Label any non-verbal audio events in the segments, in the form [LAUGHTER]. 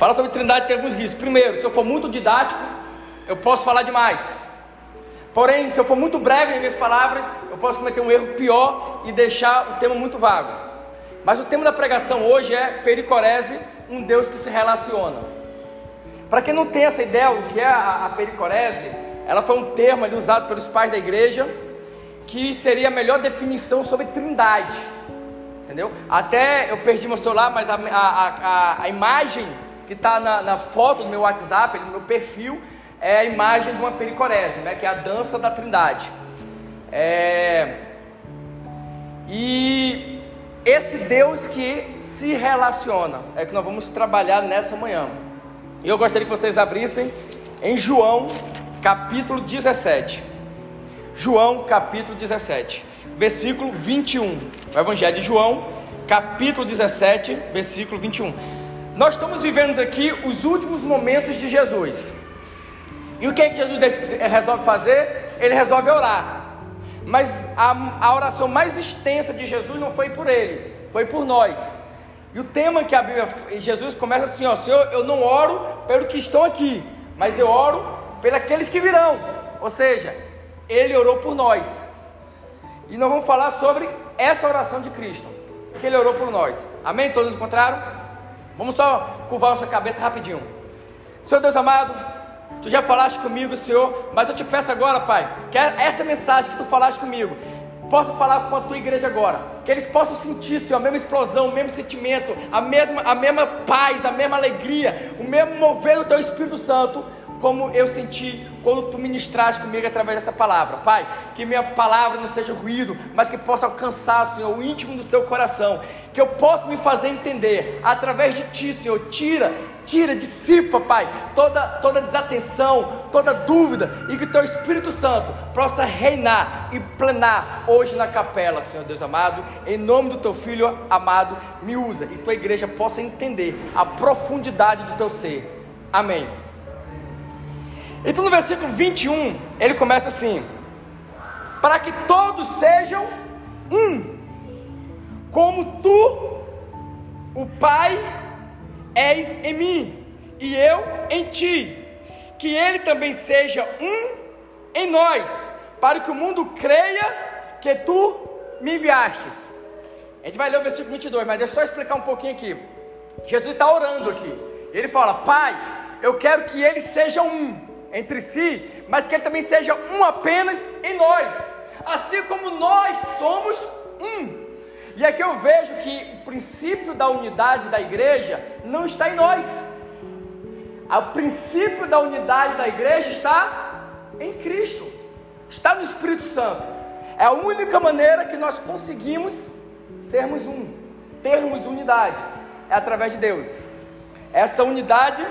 Falar sobre Trindade tem alguns riscos. Primeiro, se eu for muito didático, eu posso falar demais. Porém, se eu for muito breve em minhas palavras, eu posso cometer um erro pior e deixar o tema muito vago. Mas o tema da pregação hoje é pericorese, um Deus que se relaciona. Para quem não tem essa ideia, o que é a, a pericorese, ela foi um termo ali usado pelos pais da igreja, que seria a melhor definição sobre trindade. Entendeu? Até eu perdi meu celular, mas a, a, a, a imagem que está na, na, foto do meu WhatsApp, no meu perfil, é a imagem de uma pericorese, né? que é a dança da trindade. É... E esse Deus que se relaciona é que nós vamos trabalhar nessa manhã. E eu gostaria que vocês abrissem em João, capítulo 17. João, capítulo 17, versículo 21. O Evangelho de João, capítulo 17, versículo 21. Nós estamos vivendo aqui os últimos momentos de Jesus. E o que, é que Jesus resolve fazer? Ele resolve orar. Mas a, a oração mais extensa de Jesus não foi por ele, foi por nós. E o tema que a Bíblia, Jesus começa assim: ó, Senhor, eu não oro pelo que estão aqui, mas eu oro pelos que virão. Ou seja, ele orou por nós. E nós vamos falar sobre essa oração de Cristo, que ele orou por nós. Amém? Todos encontraram? Vamos só curvar nossa cabeça rapidinho. Senhor Deus amado, Tu já falaste comigo, Senhor, mas eu te peço agora, Pai, que essa mensagem que tu falaste comigo, possa falar com a tua igreja agora, que eles possam sentir, Senhor, a mesma explosão, o mesmo sentimento, a mesma, a mesma paz, a mesma alegria, o mesmo mover do teu Espírito Santo como eu senti quando tu ministraste comigo através dessa palavra. Pai, que minha palavra não seja ruído, mas que possa alcançar, Senhor, o íntimo do seu coração. Que eu possa me fazer entender através de ti, Senhor. Tira, tira, dissipa, Pai, toda, toda desatenção, toda dúvida, e que teu Espírito Santo possa reinar e plenar hoje na capela, Senhor Deus amado. Em nome do teu filho amado, me usa e tua igreja possa entender a profundidade do teu ser. Amém. Então no versículo 21, ele começa assim: Para que todos sejam um, como tu, o Pai, és em mim, e eu em ti, que ele também seja um em nós, para que o mundo creia que tu me enviastes. A gente vai ler o versículo 22, mas deixa eu só explicar um pouquinho aqui. Jesus está orando aqui. Ele fala: Pai, eu quero que eles sejam um entre si, mas que ele também seja um apenas em nós, assim como nós somos um. E aqui eu vejo que o princípio da unidade da igreja não está em nós. O princípio da unidade da igreja está em Cristo, está no Espírito Santo. É a única maneira que nós conseguimos sermos um, termos unidade, é através de Deus. Essa unidade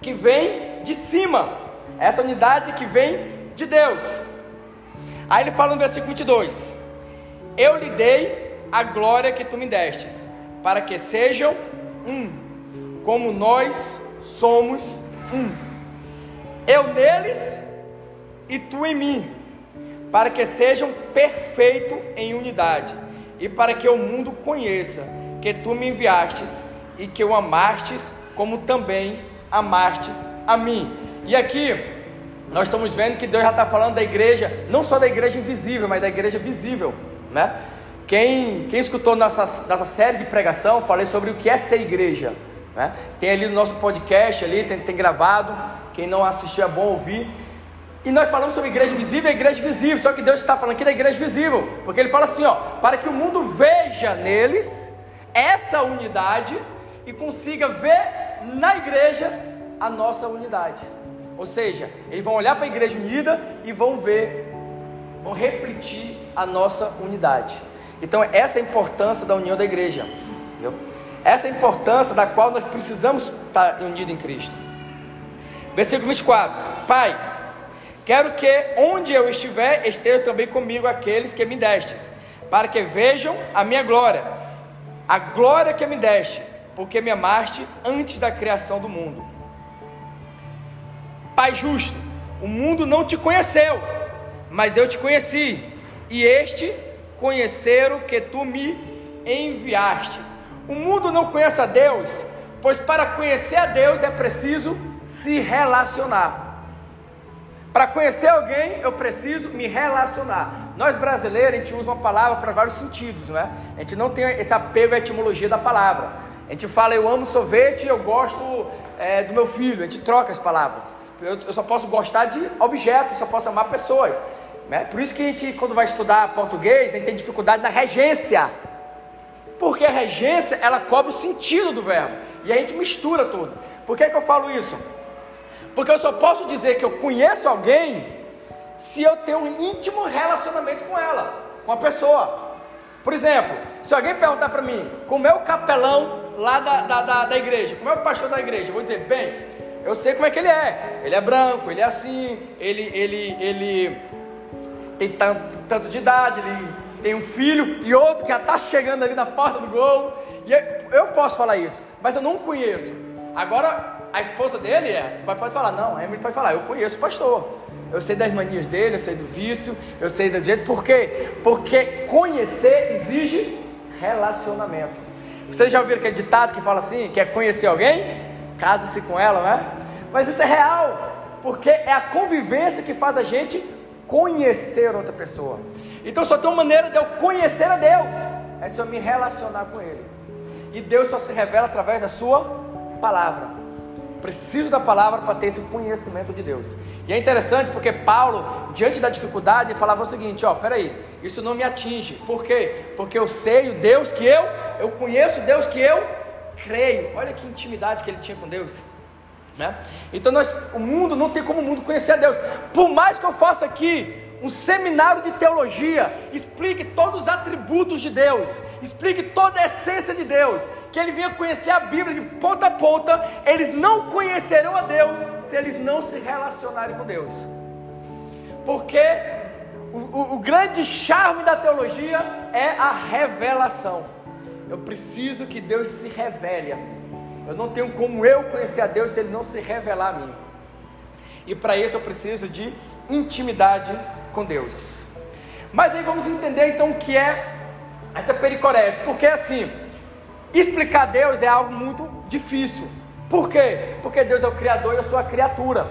que vem de cima, essa unidade que vem de Deus. Aí ele fala no versículo 22: Eu lhe dei a glória que tu me destes, para que sejam um, como nós somos um. Eu neles e tu em mim, para que sejam perfeitos em unidade, e para que o mundo conheça que tu me enviastes e que o amastes como também amastes a mim. E aqui nós estamos vendo que Deus já está falando da igreja, não só da igreja invisível, mas da igreja visível, né? Quem, quem escutou nossa, nossa série de pregação, falei sobre o que é ser igreja. Né? Tem ali no nosso podcast, ali, tem, tem gravado. Quem não assistiu é bom ouvir. E nós falamos sobre igreja visível e igreja visível. Só que Deus está falando aqui da igreja visível. Porque Ele fala assim: ó, para que o mundo veja neles essa unidade e consiga ver na igreja a nossa unidade. Ou seja, eles vão olhar para a igreja unida e vão ver, vão refletir a nossa unidade. Então, essa é a importância da união da igreja. Entendeu? Essa é a importância da qual nós precisamos estar unidos em Cristo. Versículo 24: Pai, quero que onde eu estiver, estejam também comigo aqueles que me destes, para que vejam a minha glória, a glória que me deste, porque me amaste antes da criação do mundo. Pai justo, o mundo não te conheceu, mas eu te conheci, e este conheceram que tu me enviastes. O mundo não conhece a Deus Pois para conhecer a Deus é preciso se relacionar. Para conhecer alguém, eu preciso me relacionar. Nós brasileiros, a gente usa uma palavra para vários sentidos, não é? A gente não tem esse apego à etimologia da palavra. A gente fala, eu amo sorvete eu gosto é, do meu filho. A gente troca as palavras. Eu, eu só posso gostar de objetos, só posso amar pessoas. Né? Por isso que a gente, quando vai estudar português, a gente tem dificuldade na regência. Porque a regência, ela cobre o sentido do verbo. E a gente mistura tudo. Por que, que eu falo isso? Porque eu só posso dizer que eu conheço alguém se eu tenho um íntimo relacionamento com ela, com a pessoa. Por exemplo, se alguém perguntar para mim como é o capelão lá da, da, da, da, igreja, como é o pastor da igreja, eu vou dizer, bem, eu sei como é que ele é. Ele é branco, ele é assim, ele, ele, ele tem tanto, tanto de idade, ele tem um filho e outro que já está chegando ali na porta do gol. E eu, posso falar isso, mas eu não conheço. Agora, a esposa dele é, pode falar, não, a Emily pode falar, eu conheço o pastor. Eu sei das manias dele, eu sei do vício, eu sei do jeito. Por quê? Porque conhecer exige relacionamento. Vocês já ouviram aquele ditado que fala assim: quer conhecer alguém? Case-se com ela, né? Mas isso é real, porque é a convivência que faz a gente conhecer outra pessoa. Então só tem uma maneira de eu conhecer a Deus, é se eu me relacionar com Ele. E Deus só se revela através da Sua palavra. Preciso da palavra para ter esse conhecimento de Deus. E é interessante porque Paulo, diante da dificuldade, falava o seguinte: ó, peraí, isso não me atinge. Por quê? Porque eu sei o Deus que eu, eu conheço o Deus que eu creio. Olha que intimidade que ele tinha com Deus. Né? Então nós, o mundo não tem como o mundo conhecer a Deus. Por mais que eu faça aqui um seminário de teologia, explique todos os atributos de Deus, explique toda a essência de Deus, que ele venha conhecer a Bíblia de ponta a ponta, eles não conhecerão a Deus se eles não se relacionarem com Deus. Porque o, o, o grande charme da teologia é a revelação. Eu preciso que Deus se revele. Eu não tenho como eu conhecer a Deus se Ele não se revelar a mim. E para isso eu preciso de intimidade com Deus. Mas aí vamos entender então o que é essa pericorese, porque assim, explicar Deus é algo muito difícil. Por quê? Porque Deus é o Criador e eu sou a criatura.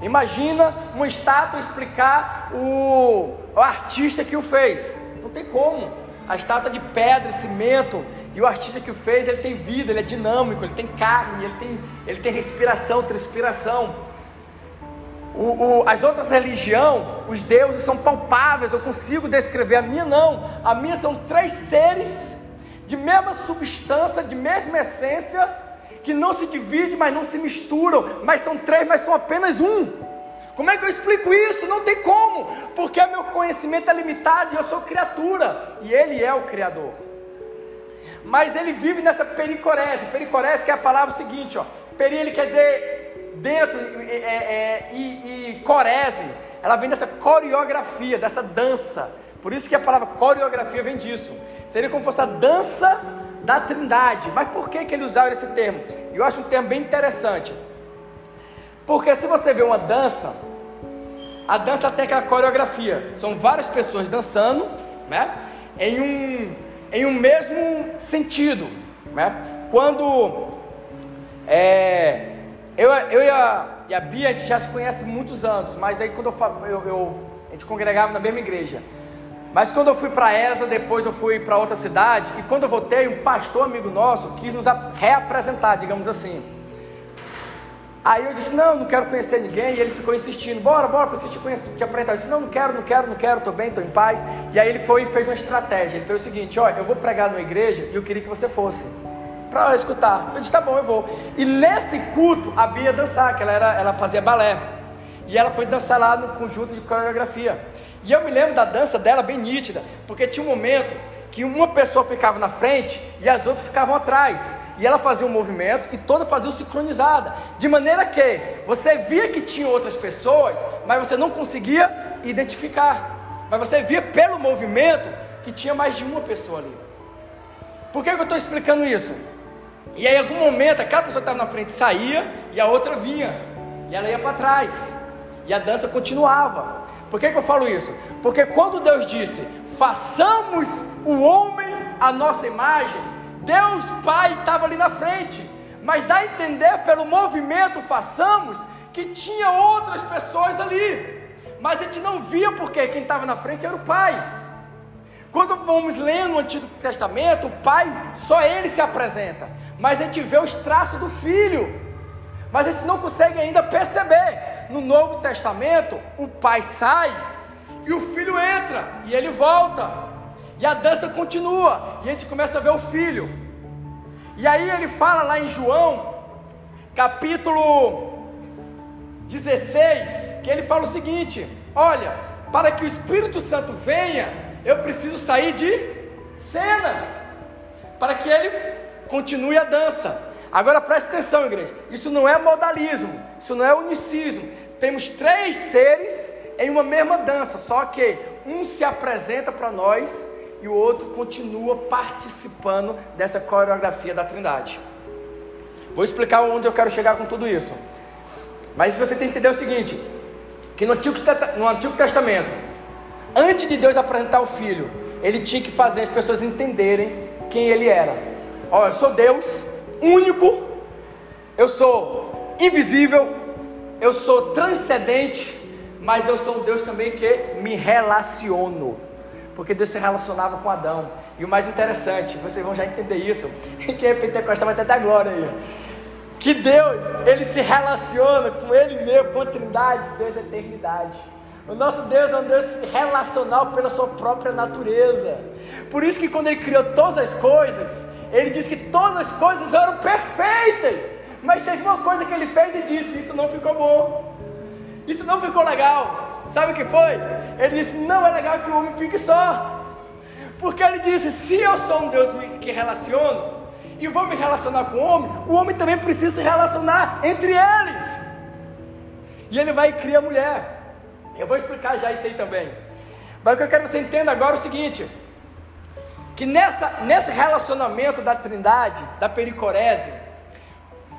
Imagina uma estátua explicar o, o artista que o fez. Não tem como. A estátua de pedra e cimento, e o artista que o fez, ele tem vida, ele é dinâmico, ele tem carne, ele tem, ele tem respiração, transpiração. O, o, as outras religiões, os deuses são palpáveis, eu consigo descrever. A minha não. A minha são três seres de mesma substância, de mesma essência, que não se dividem, mas não se misturam. Mas são três, mas são apenas um. Como é que eu explico isso? Não tem como, porque meu conhecimento é limitado e eu sou criatura e Ele é o Criador. Mas ele vive nessa pericorese. Pericorese que é a palavra seguinte, ó. Peri ele quer dizer dentro é, é, e, e corese, ela vem dessa coreografia, dessa dança. Por isso que a palavra coreografia vem disso. Seria como se fosse a dança da trindade. Mas por que, que ele usava esse termo? Eu acho um termo bem interessante. Porque se você vê uma dança, a dança tem aquela coreografia. São várias pessoas dançando, né? Em um, em um mesmo sentido, né? Quando é, eu, eu e, a, e a Bia, a gente já se conhece muitos anos, mas aí quando eu, eu, eu a gente congregava na mesma igreja. Mas quando eu fui para essa, depois eu fui para outra cidade, e quando eu voltei, um pastor amigo nosso quis nos reapresentar, digamos assim. Aí eu disse, não, não quero conhecer ninguém, e ele ficou insistindo, bora, bora, preciso te conhecer, te apresentar. Eu disse, não, não quero, não quero, não quero, estou bem, estou em paz. E aí ele foi e fez uma estratégia, ele fez o seguinte, olha, eu vou pregar numa igreja e eu queria que você fosse para escutar. Eu disse, tá bom, eu vou. E nesse culto, a Bia dançar, que ela, era, ela fazia balé. E ela foi dançar lá no conjunto de coreografia. E eu me lembro da dança dela bem nítida, porque tinha um momento que uma pessoa ficava na frente e as outras ficavam atrás. E ela fazia um movimento e toda fazia sincronizada. De maneira que você via que tinha outras pessoas, mas você não conseguia identificar. Mas você via pelo movimento que tinha mais de uma pessoa ali. Por que, que eu estou explicando isso? E aí, em algum momento, aquela pessoa que estava na frente saía e a outra vinha. E ela ia para trás. E a dança continuava. Por que, que eu falo isso? Porque quando Deus disse: façamos o homem a nossa imagem, Deus Pai estava ali na frente. mas dá a entender pelo movimento façamos que tinha outras pessoas ali. Mas a gente não via porque quem estava na frente era o pai. Quando vamos lendo o Antigo Testamento, o pai, só ele se apresenta. Mas a gente vê os traços do filho. Mas a gente não consegue ainda perceber. No Novo Testamento, o pai sai e o filho entra e ele volta. E a dança continua. E a gente começa a ver o filho. E aí ele fala lá em João, capítulo 16, que ele fala o seguinte: Olha, para que o Espírito Santo venha, eu preciso sair de cena, para que ele continue a dança. Agora preste atenção, igreja: isso não é modalismo, isso não é unicismo. Temos três seres em uma mesma dança, só que um se apresenta para nós e o outro continua participando dessa coreografia da Trindade. Vou explicar onde eu quero chegar com tudo isso. Mas você tem que entender o seguinte: que no Antigo, no Antigo Testamento, antes de Deus apresentar o Filho, ele tinha que fazer as pessoas entenderem quem ele era. Ó, eu sou Deus, único, eu sou invisível, eu sou transcendente, mas eu sou um Deus também que me relaciono. Porque Deus se relacionava com Adão. E o mais interessante, vocês vão já entender isso. [LAUGHS] Quem é pentecostal vai até dar glória aí que Deus, ele se relaciona com ele mesmo, com a Trindade, Deus é eternidade. O nosso Deus é um Deus relacional pela sua própria natureza. Por isso que quando ele criou todas as coisas, ele disse que todas as coisas eram perfeitas. Mas teve uma coisa que ele fez e disse: Isso não ficou bom. Isso não ficou legal. Sabe o que foi? Ele disse: Não é legal que o homem fique só. Porque ele disse: Se eu sou um Deus que relaciono, e vou me relacionar com o homem, o homem também precisa se relacionar entre eles. E ele vai criar mulher. Eu vou explicar já isso aí também. Mas o que eu quero que você entenda agora é o seguinte: que nessa, nesse relacionamento da trindade, da pericorese,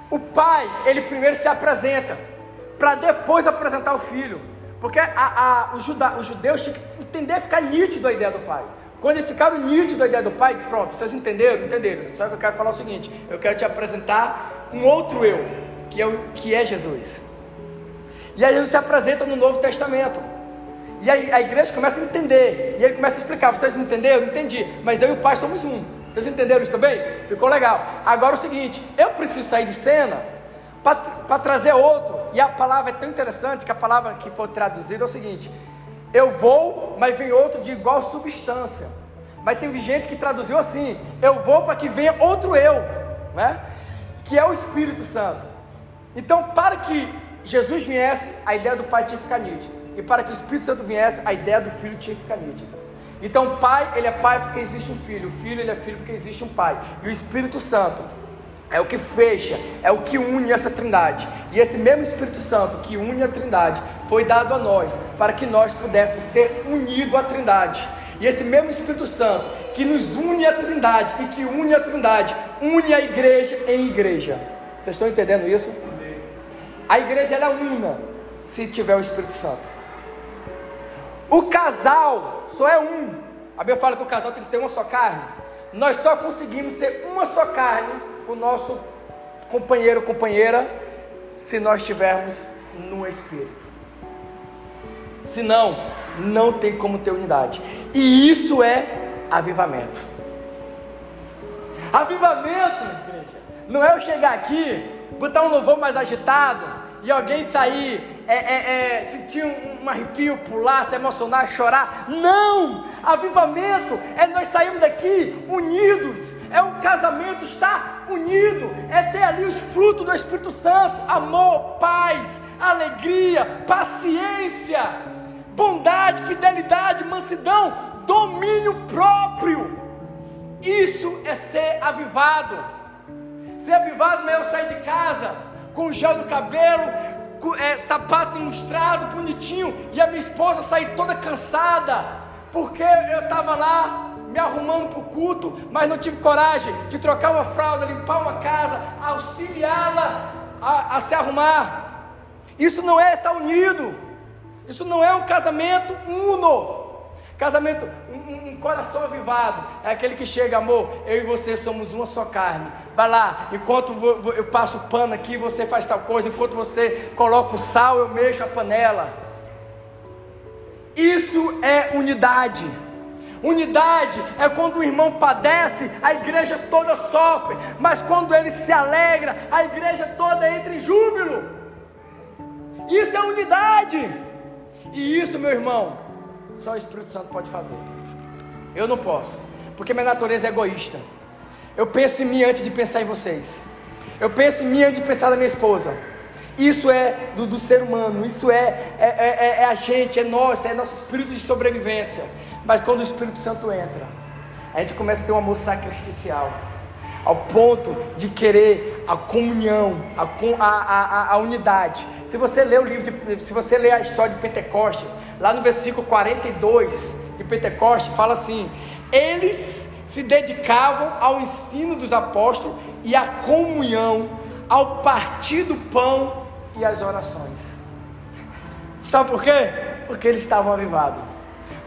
o pai, ele primeiro se apresenta, para depois apresentar o filho. Porque a, a, os, juda, os judeus tinham que entender, ficar nítido a ideia do pai. Quando eles ficaram nítidos da ideia do Pai, disse, pronto, vocês entenderam? Entenderam. Só que eu quero falar o seguinte, eu quero te apresentar um outro eu, que é, que é Jesus. E aí Jesus se apresenta no Novo Testamento. E aí a igreja começa a entender. E ele começa a explicar, vocês entenderam? Entendi. Mas eu e o Pai somos um. Vocês entenderam isso também? Ficou legal. Agora é o seguinte, eu preciso sair de cena para trazer outro. E a palavra é tão interessante que a palavra que foi traduzida é o seguinte: eu vou, mas vem outro de igual substância. Mas teve gente que traduziu assim: eu vou para que venha outro eu, né? Que é o Espírito Santo. Então, para que Jesus viesse, a ideia do Pai tinha que ficar nítida. E para que o Espírito Santo viesse, a ideia do Filho tinha que ficar nítida. Então, Pai, ele é Pai porque existe um Filho. O Filho, ele é Filho porque existe um Pai. E o Espírito Santo, é o que fecha, é o que une essa trindade. E esse mesmo Espírito Santo que une a trindade foi dado a nós, para que nós pudéssemos ser unidos à trindade. E esse mesmo Espírito Santo que nos une à trindade e que une a trindade, une a igreja em igreja. Vocês estão entendendo isso? A igreja ela é una se tiver o Espírito Santo. O casal só é um. A Bíblia fala que o casal tem que ser uma só carne. Nós só conseguimos ser uma só carne o nosso companheiro ou companheira se nós estivermos no Espírito. Senão, não tem como ter unidade. E isso é avivamento. Avivamento, igreja, não é eu chegar aqui, botar um louvor mais agitado e alguém sair é, é, é, sentir um, um arrepio, pular, se emocionar, chorar. Não! Avivamento é nós sairmos daqui unidos, é o casamento estar unido, é ter ali os frutos do Espírito Santo: amor, paz, alegria, paciência, bondade, fidelidade, mansidão, domínio próprio. Isso é ser avivado. Ser avivado não é eu sair de casa com gel no cabelo, é, sapato ilustrado, bonitinho, e a minha esposa sair toda cansada, porque eu estava lá me arrumando para o culto, mas não tive coragem de trocar uma fralda, limpar uma casa, auxiliá-la a, a se arrumar. Isso não é estar unido, isso não é um casamento uno. Casamento, um, um, coração avivado, é aquele que chega, amor, eu e você somos uma só carne. Vai lá, enquanto eu passo o pano aqui, você faz tal coisa, enquanto você coloca o sal, eu mexo a panela. Isso é unidade. Unidade é quando o irmão padece, a igreja toda sofre, mas quando ele se alegra, a igreja toda entra em júbilo. Isso é unidade. E isso, meu irmão, só o Espírito Santo pode fazer. Eu não posso, porque minha natureza é egoísta. Eu penso em mim antes de pensar em vocês. Eu penso em mim antes de pensar na minha esposa. Isso é do, do ser humano, isso é, é, é, é, a gente, é nós, é nosso espírito de sobrevivência. Mas quando o Espírito Santo entra, a gente começa a ter um amor sacrificial, ao ponto de querer a comunhão, a, a, a, a unidade. Se você ler o livro, de, se você ler a história de Pentecostes, lá no versículo 42 de Pentecostes, fala assim: eles se dedicavam ao ensino dos apóstolos e à comunhão, ao partir do pão e às orações. Sabe por quê? Porque eles estavam avivados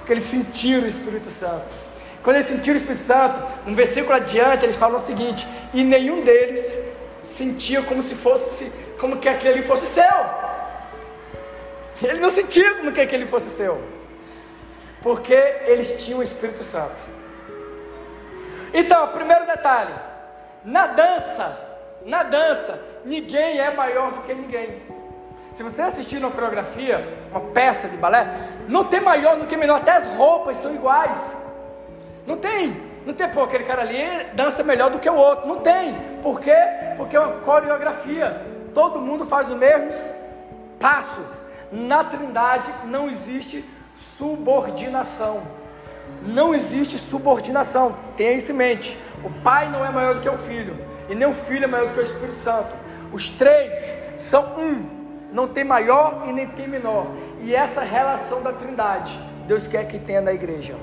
porque eles sentiram o Espírito Santo. Quando eles sentiram o Espírito Santo, um versículo adiante, eles falam o seguinte: e nenhum deles sentia como se fosse, como que aquele fosse seu. Ele não sentia como que aquele fosse seu, porque eles tinham o Espírito Santo. Então, primeiro detalhe: na dança, na dança, ninguém é maior do que ninguém. Se você assistir uma coreografia, uma peça de balé, não tem maior do que menor, até as roupas são iguais. Não tem, não tem, pô, aquele cara ali dança melhor do que o outro. Não tem. Por quê? Porque é uma coreografia. Todo mundo faz os mesmos passos. Na Trindade não existe subordinação. Não existe subordinação. Tenha isso em mente. O Pai não é maior do que o Filho. E nem o Filho é maior do que o Espírito Santo. Os três são um não tem maior e nem tem menor. E essa relação da Trindade, Deus quer que tenha na igreja.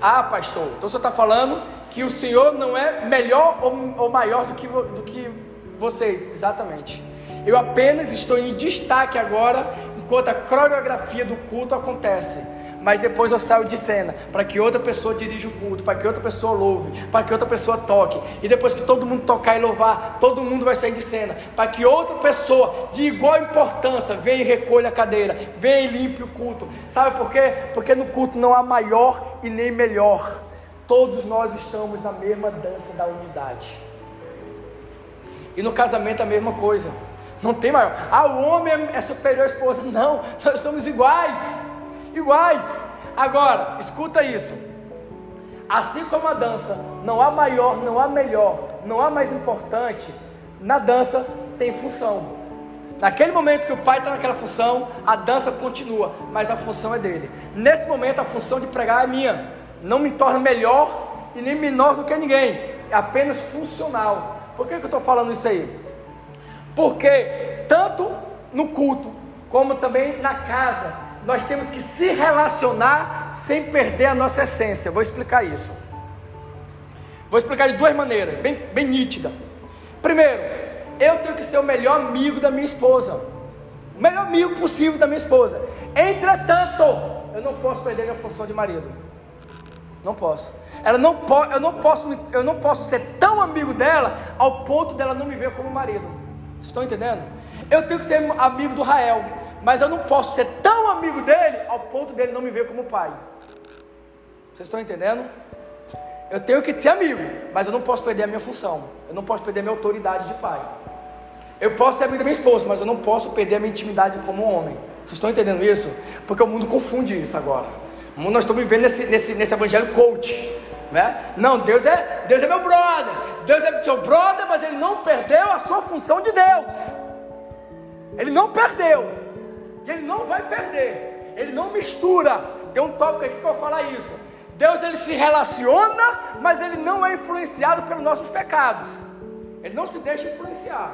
Ah, pastor, então você está falando que o Senhor não é melhor ou, ou maior do que, do que vocês? Exatamente. Eu apenas estou em destaque agora, enquanto a coreografia do culto acontece mas depois eu saio de cena para que outra pessoa dirija o culto, para que outra pessoa louve, para que outra pessoa toque, e depois que todo mundo tocar e louvar, todo mundo vai sair de cena, para que outra pessoa de igual importância venha e recolha a cadeira, venha e limpe o culto. Sabe por quê? Porque no culto não há maior e nem melhor. Todos nós estamos na mesma dança da unidade. E no casamento a mesma coisa. Não tem maior. Ah, o homem é superior à esposa. Não, nós somos iguais iguais. Agora, escuta isso. Assim como a dança, não há maior, não há melhor, não há mais importante, na dança tem função. Naquele momento que o pai está naquela função, a dança continua, mas a função é dele. Nesse momento, a função de pregar é minha. Não me torna melhor e nem menor do que ninguém, é apenas funcional. Por que, que eu estou falando isso aí? Porque tanto no culto, como também na casa, nós temos que se relacionar sem perder a nossa essência. Vou explicar isso. Vou explicar de duas maneiras, bem, bem nítida. Primeiro, eu tenho que ser o melhor amigo da minha esposa. O melhor amigo possível da minha esposa. Entretanto, eu não posso perder minha função de marido. Não posso. Ela não pode, eu não posso, eu não posso ser tão amigo dela ao ponto dela não me ver como marido. Vocês estão entendendo? Eu tenho que ser amigo do Rael mas eu não posso ser tão amigo dele ao ponto dele não me ver como pai. Vocês estão entendendo? Eu tenho que ter amigo, mas eu não posso perder a minha função. Eu não posso perder a minha autoridade de pai. Eu posso ser amigo da minha esposa, mas eu não posso perder a minha intimidade como homem. Vocês estão entendendo isso? Porque o mundo confunde isso agora. Nós estamos vivendo nesse, nesse, nesse evangelho coach. Né? Não, Deus é, Deus é meu brother. Deus é seu brother, mas ele não perdeu a sua função de Deus. Ele não perdeu. E ele não vai perder. Ele não mistura. Tem um tópico aqui que eu vou falar isso. Deus ele se relaciona, mas ele não é influenciado pelos nossos pecados. Ele não se deixa influenciar.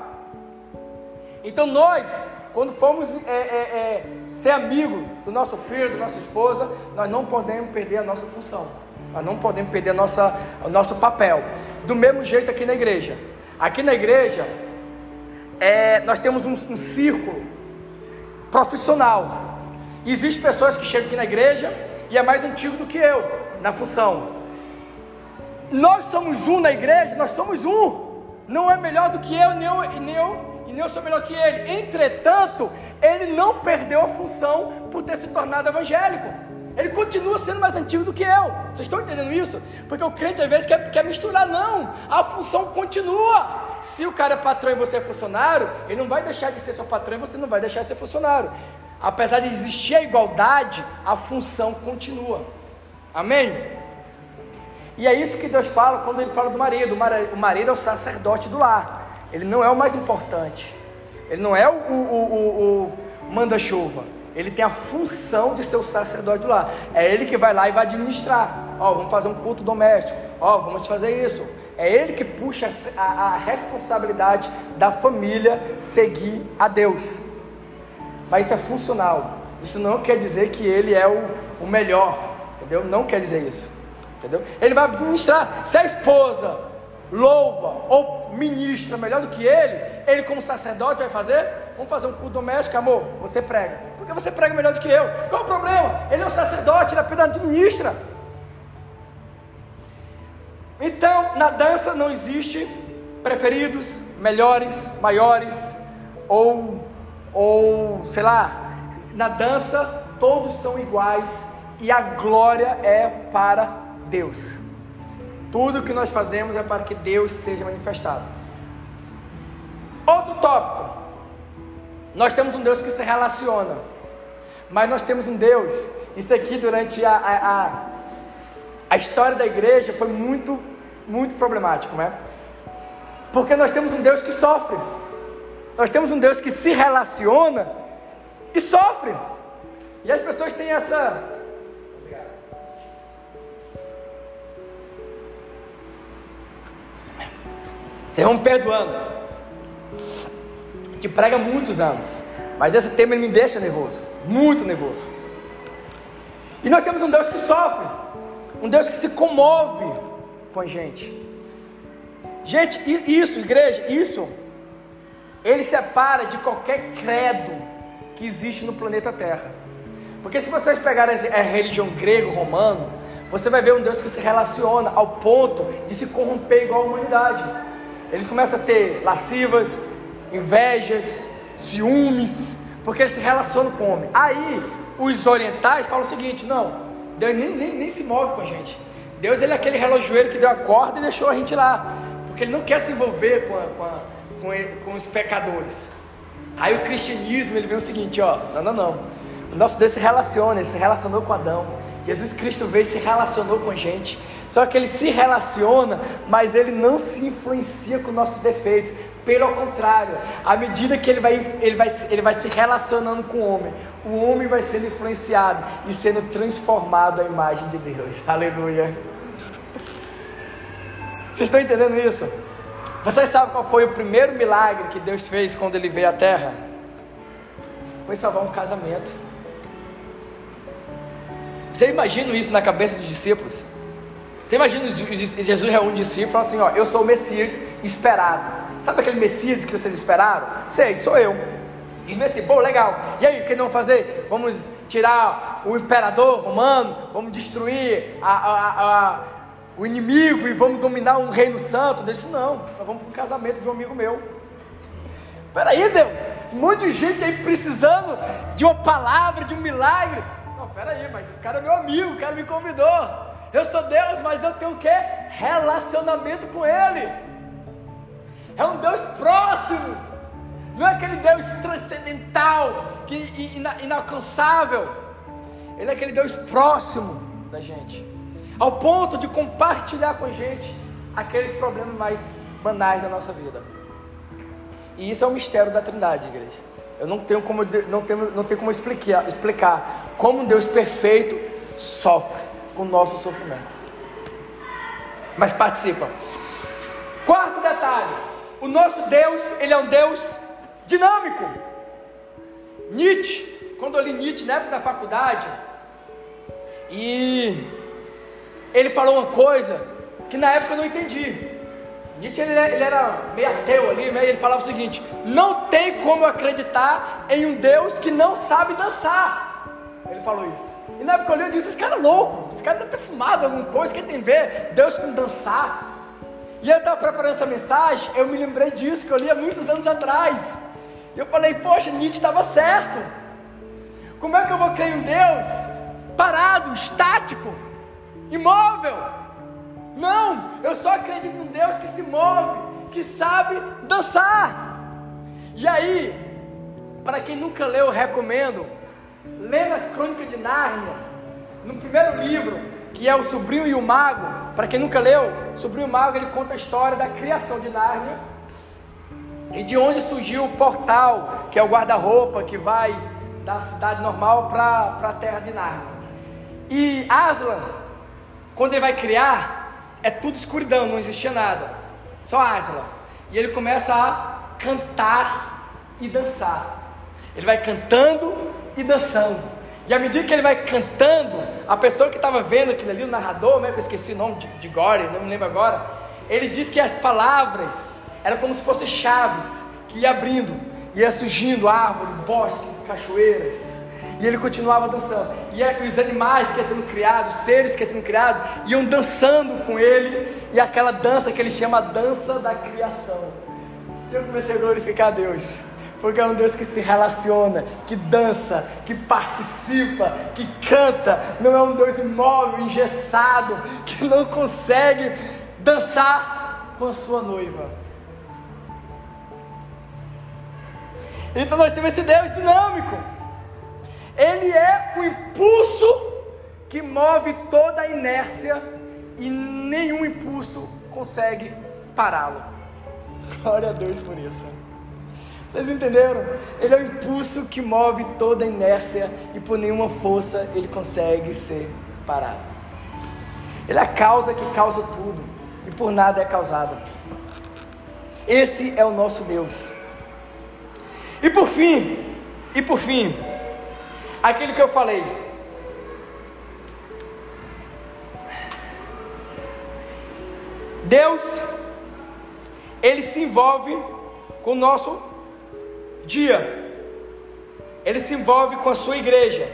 Então nós, quando formos é, é, é, ser amigo do nosso filho, da nossa esposa, nós não podemos perder a nossa função. Nós não podemos perder a nossa, o nosso papel. Do mesmo jeito aqui na igreja. Aqui na igreja, é, nós temos um, um círculo profissional. Existem pessoas que chegam aqui na igreja e é mais antigo do que eu na função. Nós somos um na igreja, nós somos um. Não é melhor do que eu, nem eu, nem eu, e nem eu sou melhor que ele. Entretanto, ele não perdeu a função por ter se tornado evangélico. Ele continua sendo mais antigo do que eu. Vocês estão entendendo isso? Porque o crente às vezes quer, quer misturar. Não, a função continua. Se o cara é patrão e você é funcionário, ele não vai deixar de ser seu patrão e você não vai deixar de ser funcionário. Apesar de existir a igualdade, a função continua. Amém? E é isso que Deus fala quando ele fala do marido. O marido é o sacerdote do lar. Ele não é o mais importante. Ele não é o, o, o, o manda-chuva. Ele tem a função de ser o sacerdote do lar. É ele que vai lá e vai administrar. Ó, oh, vamos fazer um culto doméstico. Ó, oh, vamos fazer isso. É ele que puxa a, a responsabilidade da família seguir a Deus. Mas isso é funcional. Isso não quer dizer que ele é o, o melhor, entendeu? Não quer dizer isso, entendeu? Ele vai administrar. Se a esposa louva ou ministra melhor do que ele, ele como sacerdote vai fazer? Vamos fazer um culto doméstico, amor? Você prega. Porque você prega melhor do que eu. Qual o problema? Ele é o sacerdote, ele apenas administra. Então, na dança não existe preferidos, melhores, maiores, ou, ou sei lá, na dança todos são iguais e a glória é para Deus. Tudo que nós fazemos é para que Deus seja manifestado. Outro tópico. Nós temos um Deus que se relaciona, mas nós temos um Deus. Isso aqui durante a, a, a a história da igreja foi muito, muito problemático, né? Porque nós temos um Deus que sofre, nós temos um Deus que se relaciona e sofre, e as pessoas têm essa. Vocês vão perdoando, que prega muitos anos, mas esse tema me deixa nervoso, muito nervoso. E nós temos um Deus que sofre. Um Deus que se comove com gente. Gente, isso, igreja, isso, ele separa de qualquer credo que existe no planeta Terra. Porque se vocês pegarem a religião grego-romano, você vai ver um Deus que se relaciona ao ponto de se corromper igual a humanidade. Eles começam a ter lascivas, invejas, ciúmes, porque eles se relacionam com o homem. Aí, os orientais falam o seguinte: não, Deus nem, nem, nem se move com a gente. Deus ele é aquele relojoeiro que deu a corda e deixou a gente lá. Porque ele não quer se envolver com, a, com, a, com, ele, com, os pecadores. Aí o cristianismo ele vê o seguinte, ó, não, não, não. O nosso Deus se relaciona, ele se relacionou com Adão. Jesus Cristo veio e se relacionou com a gente. Só que ele se relaciona, mas ele não se influencia com nossos defeitos. Pelo contrário, à medida que ele vai, ele vai, ele vai se relacionando com o homem, o homem vai sendo influenciado e sendo transformado à imagem de Deus. [LAUGHS] Aleluia. Vocês estão entendendo isso? Vocês sabem qual foi o primeiro milagre que Deus fez quando ele veio à terra? Foi salvar um casamento. Você imagina isso na cabeça dos discípulos? Você imagina Jesus reúne um discípulo e fala assim: Ó, eu sou o Messias esperado. Sabe aquele Messias que vocês esperaram? Sei, sou eu. Diz assim, pô, legal. E aí, o que não fazer? Vamos tirar o imperador romano, vamos destruir a, a, a, o inimigo e vamos dominar um reino santo. Eu disse, não, nós vamos para um casamento de um amigo meu. Peraí, Deus, de gente aí precisando de uma palavra, de um milagre. Não, peraí, mas o cara é meu amigo, o cara me convidou. Eu sou Deus, mas eu tenho o quê? Relacionamento com Ele. É um Deus próximo. Não é aquele Deus transcendental, que, ina, inalcançável. Ele é aquele Deus próximo da gente, ao ponto de compartilhar com a gente aqueles problemas mais banais da nossa vida. E isso é o mistério da Trindade, igreja. Eu não tenho como, não tenho, não tenho como explicar, explicar como um Deus perfeito sofre com o nosso sofrimento. Mas participa. Quarto detalhe: o nosso Deus, ele é um Deus dinâmico. Nietzsche, quando eu li Nietzsche na época da faculdade, e ele falou uma coisa que na época eu não entendi. Nietzsche ele, ele era meio ateu ali, ele falava o seguinte: não tem como acreditar em um Deus que não sabe dançar. Ele falou isso. E na época eu olhei e disse: Esse cara é louco. Esse cara deve ter fumado alguma coisa. que tem a ver Deus com dançar? E eu estava preparando essa mensagem. Eu me lembrei disso que eu li há muitos anos atrás. E eu falei: Poxa, Nietzsche estava certo. Como é que eu vou crer em Deus parado, estático, imóvel? Não, eu só acredito em Deus que se move, que sabe dançar. E aí, para quem nunca leu, eu recomendo ler as Crônicas de Nárnia, no primeiro livro, que é o Sobrinho e o Mago. Para quem nunca leu, Sobrinho e o Mago ele conta a história da criação de Nárnia e de onde surgiu o portal, que é o guarda-roupa que vai da cidade normal para a terra de Nárnia. E Aslan, quando ele vai criar, é tudo escuridão, não existia nada, só Aslan. E ele começa a cantar e dançar. Ele vai cantando e dançando. E à medida que ele vai cantando, a pessoa que estava vendo aquilo ali, o narrador, né, que eu esqueci o nome de, de Gore, não me lembro agora, ele diz que as palavras eram como se fossem chaves que ia abrindo, ia surgindo árvore, bosque, cachoeiras. E ele continuava dançando. E os animais que iam sendo criados, os seres que iam sendo criados, iam dançando com ele. E aquela dança que ele chama dança da criação. E eu comecei a glorificar a Deus. Porque é um Deus que se relaciona, que dança, que participa, que canta. Não é um Deus imóvel, engessado, que não consegue dançar com a sua noiva. Então nós temos esse Deus dinâmico. Ele é o impulso que move toda a inércia e nenhum impulso consegue pará-lo. Glória a Deus por isso. Vocês entenderam? Ele é o impulso que move toda a inércia e por nenhuma força ele consegue ser parado. Ele é a causa que causa tudo e por nada é causado. Esse é o nosso Deus. E por fim, e por fim, aquilo que eu falei. Deus, ele se envolve com o nosso dia, ele se envolve com a sua igreja,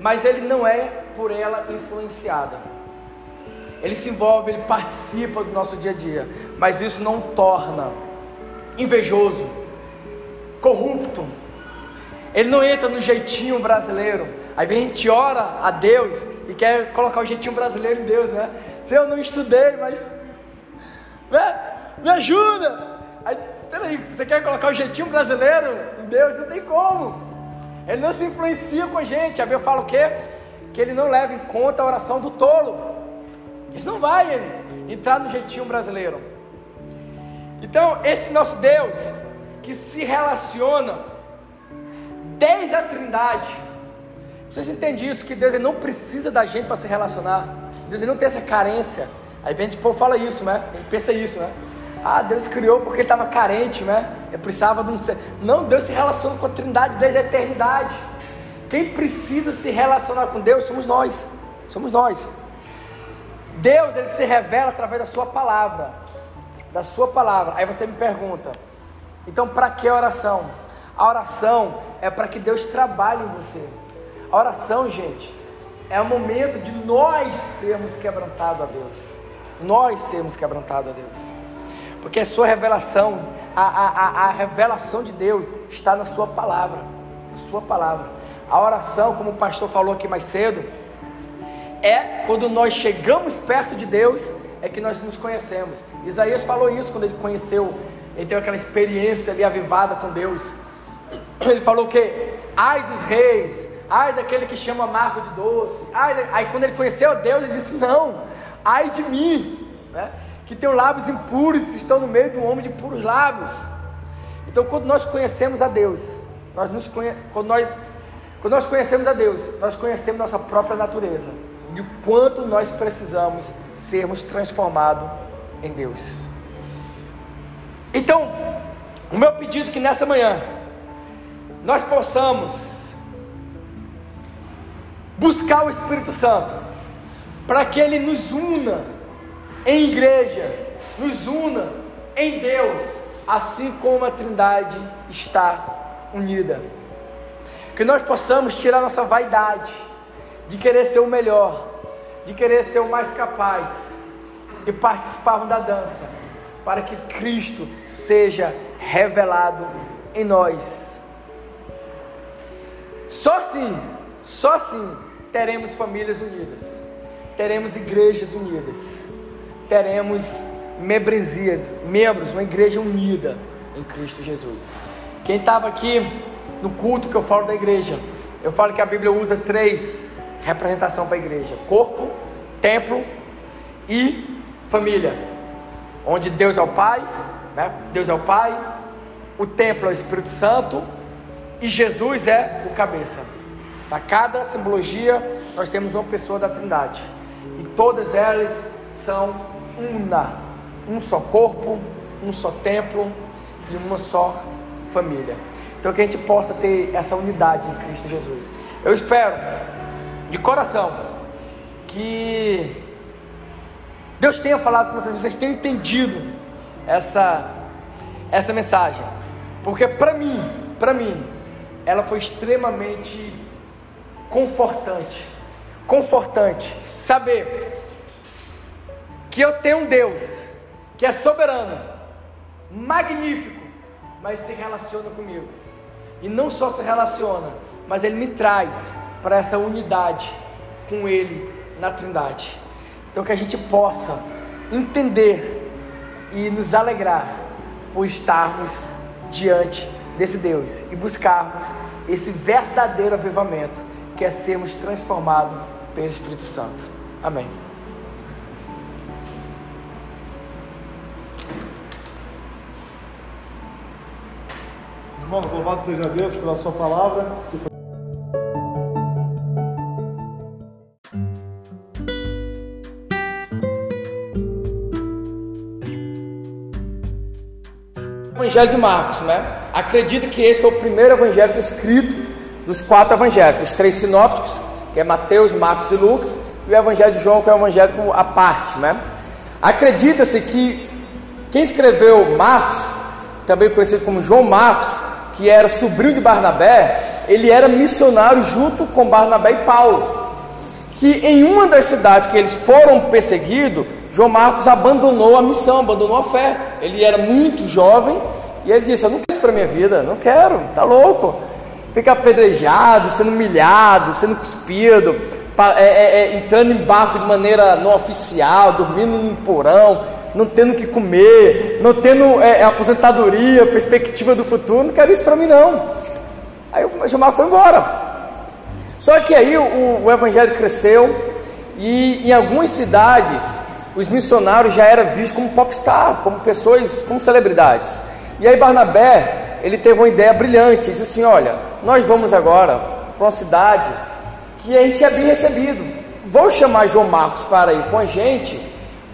mas ele não é por ela influenciada. Ele se envolve, ele participa do nosso dia a dia, mas isso não torna invejoso, corrupto. Ele não entra no jeitinho brasileiro. Aí a gente ora a Deus e quer colocar o jeitinho brasileiro em Deus, né? Se eu não estudei, mas né? me ajuda. Aí Peraí, você quer colocar o jeitinho brasileiro em Deus? Não tem como. Ele não se influencia com a gente. A Bíblia fala o quê? Que ele não leva em conta a oração do tolo. Ele não vai entrar no jeitinho brasileiro. Então, esse nosso Deus, que se relaciona desde a Trindade, vocês entendem isso? Que Deus ele não precisa da gente para se relacionar. Deus ele não tem essa carência. Aí vem, tipo, fala isso, né? Ele pensa isso, né? Ah, Deus criou porque ele estava carente, né? Ele precisava de um ser. Não, Deus se relaciona com a Trindade desde a eternidade. Quem precisa se relacionar com Deus somos nós. Somos nós. Deus ele se revela através da sua palavra. Da sua palavra. Aí você me pergunta: então para que oração? A oração é para que Deus trabalhe em você. A oração, gente, é o momento de nós sermos quebrantados a Deus. Nós sermos quebrantados a Deus. Porque a sua revelação, a, a, a, revelação de Deus está na sua palavra. Na sua palavra. A oração, como o pastor falou aqui mais cedo, é quando nós chegamos perto de Deus, é que nós nos conhecemos. Isaías falou isso quando ele conheceu, ele teve aquela experiência ali avivada com Deus. Ele falou que ai dos reis, ai daquele que chama amargo de doce. Ai, aí quando ele conheceu Deus, ele disse: Não, ai de mim. Né? Que tem lábios impuros estão no meio de um homem de puros lábios. Então, quando nós conhecemos a Deus, nós nos conhe... quando, nós... quando nós conhecemos a Deus, nós conhecemos nossa própria natureza, de quanto nós precisamos sermos transformados em Deus. Então, o meu pedido é que nessa manhã nós possamos buscar o Espírito Santo para que ele nos una em igreja, nos una em Deus, assim como a Trindade está unida. Que nós possamos tirar nossa vaidade de querer ser o melhor, de querer ser o mais capaz e participarmos da dança, para que Cristo seja revelado em nós. Só assim, só assim teremos famílias unidas, teremos igrejas unidas, teremos membresias, membros, uma igreja unida em Cristo Jesus. Quem estava aqui no culto que eu falo da igreja, eu falo que a Bíblia usa três representações para a igreja: corpo, templo e família. Onde Deus é o Pai, né? Deus é o Pai, o templo é o Espírito Santo e Jesus é o cabeça. Para cada simbologia, nós temos uma pessoa da Trindade. E todas elas são una, um só corpo, um só templo e uma só família. Então que a gente possa ter essa unidade em Cristo Jesus. Eu espero de coração que Deus tenha falado com vocês, vocês tenham entendido essa essa mensagem. Porque para mim, para mim, ela foi extremamente confortante. Confortante saber que eu tenho um Deus que é soberano, magnífico, mas se relaciona comigo. E não só se relaciona, mas ele me traz para essa unidade com ele na Trindade. Então que a gente possa entender e nos alegrar por estarmos diante desse Deus e buscarmos esse verdadeiro avivamento que é sermos transformados pelo Espírito Santo. Amém. Irmãos, louvado seja Deus pela Sua palavra. Evangelho de Marcos, né? Acredita que esse foi o primeiro evangelho escrito dos quatro evangelhos, os três sinópticos, que é Mateus, Marcos e Lucas, e o evangelho de João, que é o evangelho à parte, né? Acredita-se que quem escreveu Marcos, também conhecido como João Marcos, que era sobrinho de Barnabé, ele era missionário junto com Barnabé e Paulo. Que em uma das cidades que eles foram perseguidos, João Marcos abandonou a missão, abandonou a fé. Ele era muito jovem e ele disse: Eu não quero isso para minha vida, não quero, tá louco. Fica apedrejado, sendo humilhado, sendo cuspido, é, é, é, entrando em barco de maneira não oficial, dormindo num porão, não tendo o que comer, não tendo é, aposentadoria, perspectiva do futuro. Não quero isso para mim, não. Aí o Marcos foi embora. Só que aí o, o evangelho cresceu e em algumas cidades os missionários já eram vistos como popstar, como pessoas, como celebridades. E aí Barnabé, ele teve uma ideia brilhante, disse assim, olha, nós vamos agora para uma cidade que a gente é bem recebido. Vou chamar João Marcos para ir com a gente,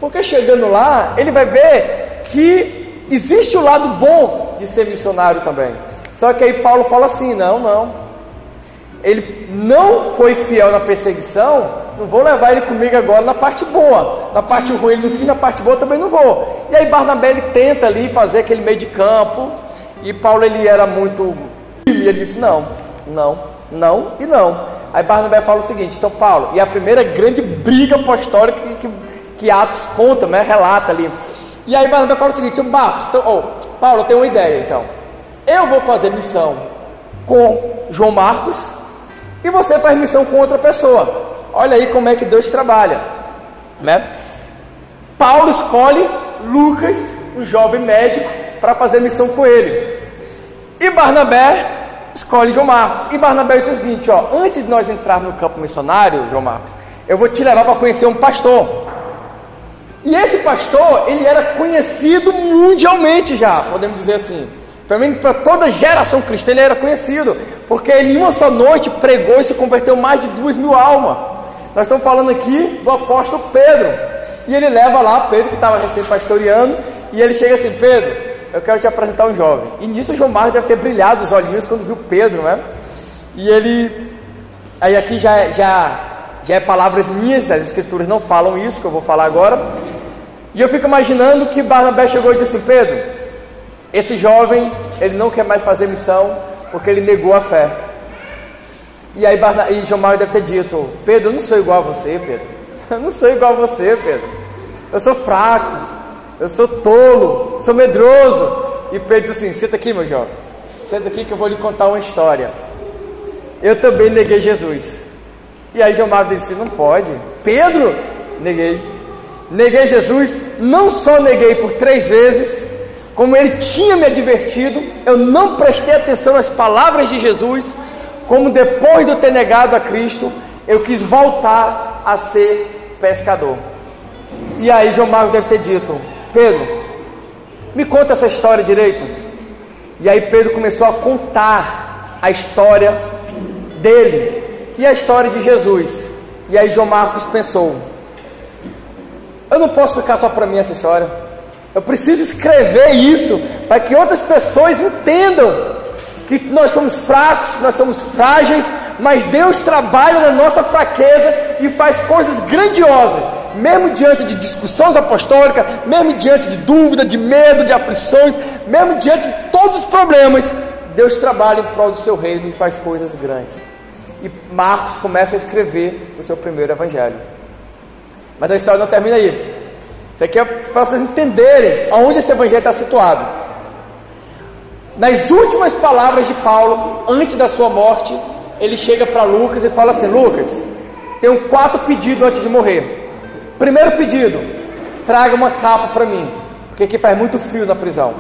porque chegando lá, ele vai ver que existe o lado bom de ser missionário também. Só que aí Paulo fala assim, não, não, ele não foi fiel na perseguição, não vou levar ele comigo agora na parte boa. Na parte ruim ele não quis, na parte boa também não vou. E aí Barnabé ele tenta ali fazer aquele meio de campo. E Paulo ele era muito e ele disse não, não, não e não. Aí Barnabé fala o seguinte, então Paulo, e a primeira grande briga apostólica que, que, que Atos conta, né, relata ali. E aí Barnabé fala o seguinte, Marcos, então, oh, Paulo, eu tenho uma ideia então. Eu vou fazer missão com João Marcos e você faz missão com outra pessoa. Olha aí como é que Deus trabalha, né? Paulo escolhe Lucas, um jovem médico, para fazer missão com ele. E Barnabé escolhe João Marcos. E Barnabé diz o seguinte: ó, antes de nós entrarmos no campo missionário, João Marcos, eu vou te levar para conhecer um pastor. E esse pastor, ele era conhecido mundialmente já, podemos dizer assim. Pelo menos para toda geração cristã ele era conhecido, porque ele em uma só noite pregou e se converteu mais de duas mil almas. Nós estamos falando aqui do apóstolo Pedro. E ele leva lá Pedro, que estava recém-pastoreando, e ele chega assim: Pedro, eu quero te apresentar um jovem. E nisso o João Marcos deve ter brilhado os olhinhos quando viu Pedro, né? E ele. Aí aqui já, já, já é palavras minhas, as escrituras não falam isso que eu vou falar agora. E eu fico imaginando que Barnabé chegou e disse assim: Pedro, esse jovem, ele não quer mais fazer missão porque ele negou a fé. E aí Barna... e João Marcos deve ter dito: Pedro, eu não sou igual a você, Pedro. Eu não sou igual a você, Pedro. Eu sou fraco, eu sou tolo, sou medroso. E Pedro disse assim: Senta aqui, meu jovem. Senta aqui que eu vou lhe contar uma história. Eu também neguei Jesus. E aí Marcos disse: Não pode. Pedro, neguei. Neguei Jesus. Não só neguei por três vezes, como ele tinha me advertido, eu não prestei atenção às palavras de Jesus, como depois de eu ter negado a Cristo, eu quis voltar a ser pescador. E aí João Marcos deve ter dito: Pedro, me conta essa história direito. E aí Pedro começou a contar a história dele e a história de Jesus. E aí João Marcos pensou: Eu não posso ficar só para mim essa história. Eu preciso escrever isso para que outras pessoas entendam que nós somos fracos, nós somos frágeis, mas Deus trabalha na nossa fraqueza e faz coisas grandiosas, mesmo diante de discussões apostólicas, mesmo diante de dúvida, de medo, de aflições, mesmo diante de todos os problemas, Deus trabalha em prol do seu reino e faz coisas grandes. E Marcos começa a escrever o seu primeiro evangelho. Mas a história não termina aí. Isso aqui é para vocês entenderem aonde esse evangelho está situado. Nas últimas palavras de Paulo, antes da sua morte, ele chega para Lucas e fala assim: Lucas, tenho quatro pedidos antes de morrer. Primeiro pedido, traga uma capa para mim, porque aqui faz muito frio na prisão.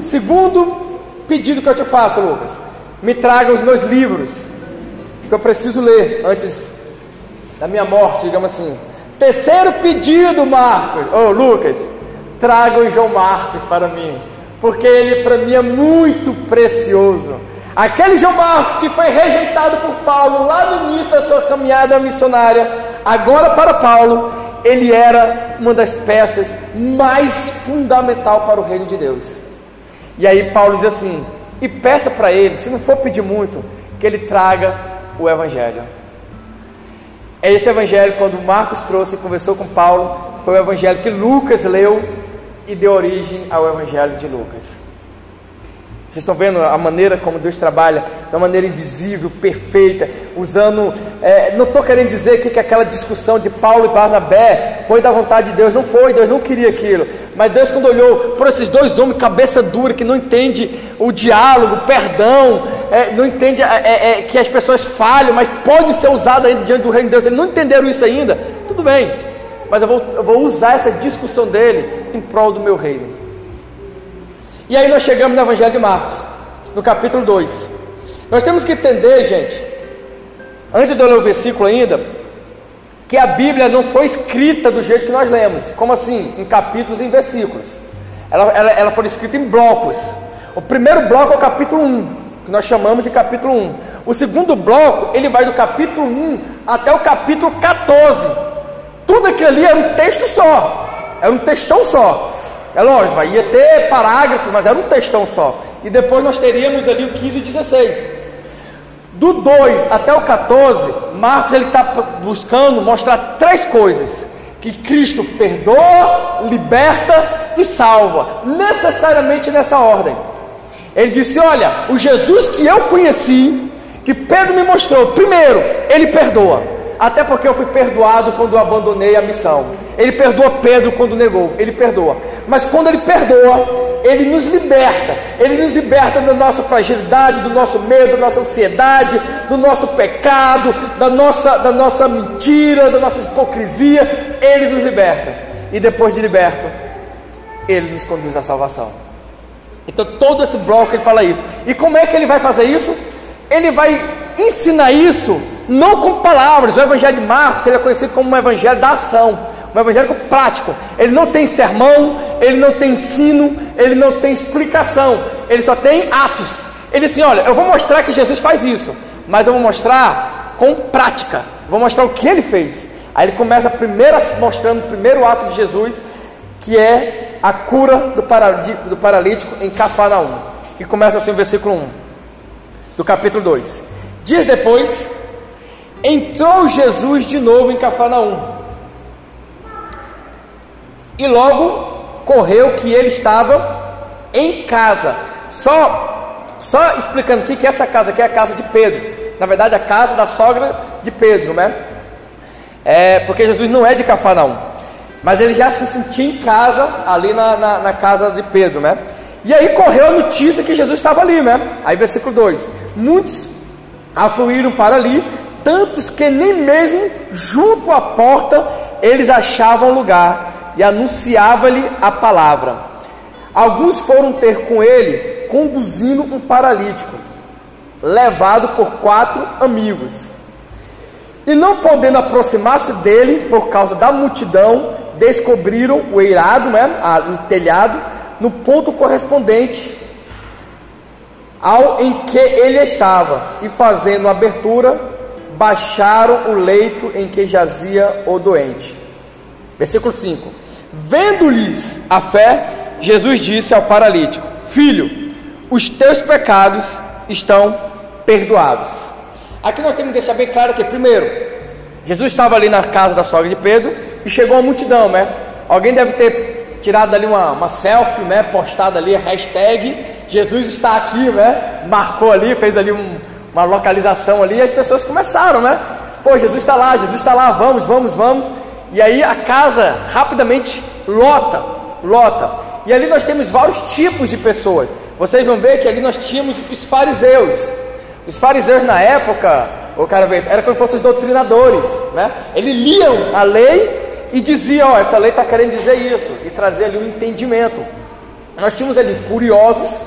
Segundo pedido que eu te faço, Lucas, me traga os meus livros, que eu preciso ler antes da minha morte, digamos assim. Terceiro pedido, Marcos, ou oh, Lucas, traga o João Marcos para mim, porque ele para mim é muito precioso. Aquele João Marcos que foi rejeitado por Paulo lá no início da sua caminhada missionária, agora para Paulo, ele era uma das peças mais fundamental para o reino de Deus. E aí Paulo diz assim: e peça para ele, se não for pedir muito, que ele traga o Evangelho. É esse evangelho, quando Marcos trouxe e conversou com Paulo, foi o evangelho que Lucas leu e deu origem ao evangelho de Lucas. Vocês estão vendo a maneira como Deus trabalha, uma maneira invisível, perfeita, usando. É, não estou querendo dizer que, que aquela discussão de Paulo e Barnabé foi da vontade de Deus, não foi, Deus não queria aquilo. Mas Deus, quando olhou por esses dois homens, cabeça dura, que não entende o diálogo, o perdão, é, não entende é, é, é, que as pessoas falham, mas pode ser usado ainda diante do reino de Deus, eles não entenderam isso ainda, tudo bem, mas eu vou, eu vou usar essa discussão dele em prol do meu reino. E aí nós chegamos no Evangelho de Marcos, no capítulo 2. Nós temos que entender, gente, antes de eu ler o versículo ainda, que a Bíblia não foi escrita do jeito que nós lemos. Como assim? Em capítulos e em versículos. Ela, ela, ela foi escrita em blocos. O primeiro bloco é o capítulo 1, que nós chamamos de capítulo 1. O segundo bloco, ele vai do capítulo 1 até o capítulo 14. Tudo aquilo ali era um texto só. Era um textão só. É lógico, ia ter parágrafos, mas era um textão só. E depois nós teríamos ali o 15 e 16. Do 2 até o 14, Marcos ele está buscando mostrar três coisas: que Cristo perdoa, liberta e salva, necessariamente nessa ordem. Ele disse: Olha, o Jesus que eu conheci, que Pedro me mostrou, primeiro, ele perdoa, até porque eu fui perdoado quando eu abandonei a missão. Ele perdoa Pedro quando negou, ele perdoa. Mas quando ele perdoa, ele nos liberta. Ele nos liberta da nossa fragilidade, do nosso medo, da nossa ansiedade, do nosso pecado, da nossa, da nossa mentira, da nossa hipocrisia. Ele nos liberta. E depois de liberto, ele nos conduz à salvação. Então todo esse bloco ele fala isso. E como é que ele vai fazer isso? Ele vai ensinar isso não com palavras. O Evangelho de Marcos ele é conhecido como um Evangelho da ação um evangélico prático. Ele não tem sermão, ele não tem ensino, ele não tem explicação, ele só tem atos. Ele assim: olha, eu vou mostrar que Jesus faz isso, mas eu vou mostrar com prática, vou mostrar o que ele fez. Aí ele começa primeiro mostrando o primeiro ato de Jesus, que é a cura do, do paralítico em Cafarnaum. E começa assim o versículo 1 do capítulo 2. Dias depois, entrou Jesus de novo em Cafarnaum e logo correu que ele estava em casa. Só, só explicando aqui que essa casa aqui é a casa de Pedro. na verdade, a casa da sogra de Pedro, né? É, porque Jesus não é de Cafarnaum, mas ele já se sentia em casa ali na, na, na casa de Pedro, né? E aí correu a notícia que Jesus estava ali, né? Aí versículo 2: Muitos afluíram para ali, tantos que nem mesmo junto à porta eles achavam lugar, e anunciava-lhe a palavra. Alguns foram ter com ele, conduzindo um paralítico, levado por quatro amigos. E não podendo aproximar-se dele por causa da multidão, descobriram o eirado, né, o telhado, no ponto correspondente ao em que ele estava, e fazendo abertura, baixaram o leito em que jazia o doente. Versículo 5: Vendo-lhes a fé, Jesus disse ao paralítico: Filho, os teus pecados estão perdoados. Aqui nós temos que deixar bem claro que, primeiro, Jesus estava ali na casa da sogra de Pedro e chegou a multidão, né? Alguém deve ter tirado ali uma, uma selfie, né? Postado ali hashtag Jesus está aqui, né? Marcou ali, fez ali um, uma localização ali e as pessoas começaram, né? Pô, Jesus está lá, Jesus está lá, vamos, vamos, vamos. E aí a casa rapidamente lota, lota. E ali nós temos vários tipos de pessoas. Vocês vão ver que ali nós tínhamos os fariseus. Os fariseus na época, o cara era como se fossem os doutrinadores, né? Eles liam a lei e diziam, ó, essa lei está querendo dizer isso e trazer ali um entendimento. Nós tínhamos ali curiosos,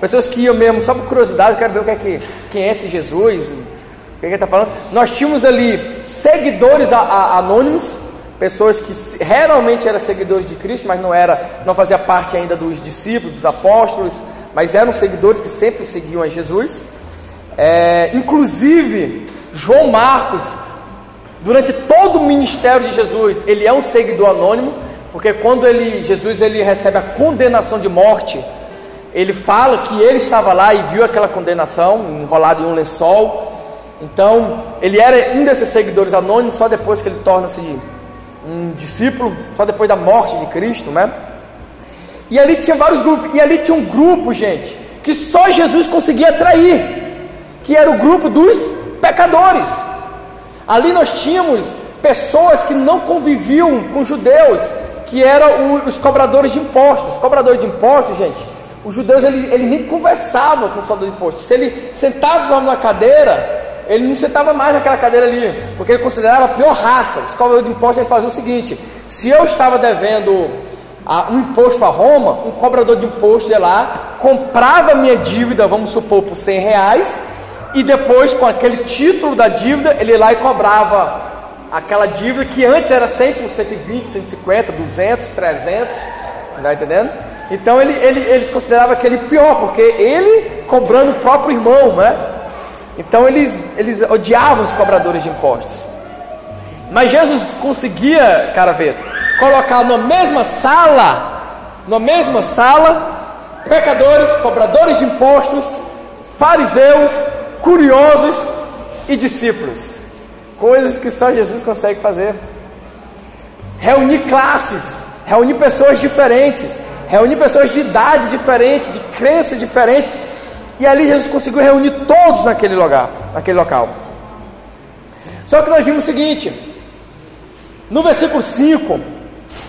pessoas que iam mesmo só por curiosidade, quero ver o que é que, quem é esse Jesus, o que, é que está falando. Nós tínhamos ali seguidores a, a, anônimos, pessoas que realmente eram seguidores de Cristo, mas não era, não fazia parte ainda dos discípulos, dos apóstolos, mas eram seguidores que sempre seguiam a Jesus. É, inclusive, João Marcos, durante todo o ministério de Jesus, ele é um seguidor anônimo, porque quando ele, Jesus ele recebe a condenação de morte, ele fala que ele estava lá e viu aquela condenação, enrolado em um lençol. Então, ele era um desses seguidores anônimos só depois que ele torna-se um discípulo, só depois da morte de Cristo, né? E ali tinha vários grupos, e ali tinha um grupo, gente, que só Jesus conseguia atrair que era o grupo dos pecadores. Ali nós tínhamos pessoas que não conviviam com judeus, que eram os cobradores de impostos. Os cobradores de impostos, gente, os judeus ele, ele nem conversavam com o cobrador de impostos. Se ele sentava na cadeira, ele não sentava mais naquela cadeira ali, porque ele considerava a pior raça. Os cobradores de impostos ele faziam o seguinte: se eu estava devendo a, um imposto a Roma, um cobrador de imposto ia lá, comprava minha dívida, vamos supor, por 100 reais, e depois, com aquele título da dívida, ele ia lá e cobrava aquela dívida que antes era 100 por 120, 150, 200, 300, está entendendo? Então ele, ele, eles consideravam aquele pior, porque ele cobrando o próprio irmão, né? Então eles, eles odiavam os cobradores de impostos. Mas Jesus conseguia, caraveto, colocar na mesma sala, na mesma sala, pecadores, cobradores de impostos, fariseus, curiosos e discípulos. Coisas que só Jesus consegue fazer. Reunir classes, reunir pessoas diferentes, reunir pessoas de idade diferente, de crença diferente. E ali Jesus conseguiu reunir todos naquele lugar, naquele local. Só que nós vimos o seguinte: no versículo 5,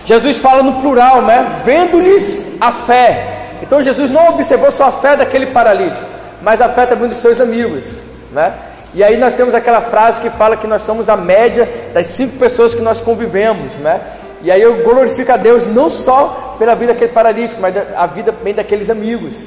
Jesus fala no plural, né? Vendo-lhes a fé. Então Jesus não observou só a fé daquele paralítico, mas afeta muito os seus amigos, né? E aí nós temos aquela frase que fala que nós somos a média das cinco pessoas que nós convivemos, né? E aí eu glorifico a Deus não só pela vida daquele paralítico, mas a vida também daqueles amigos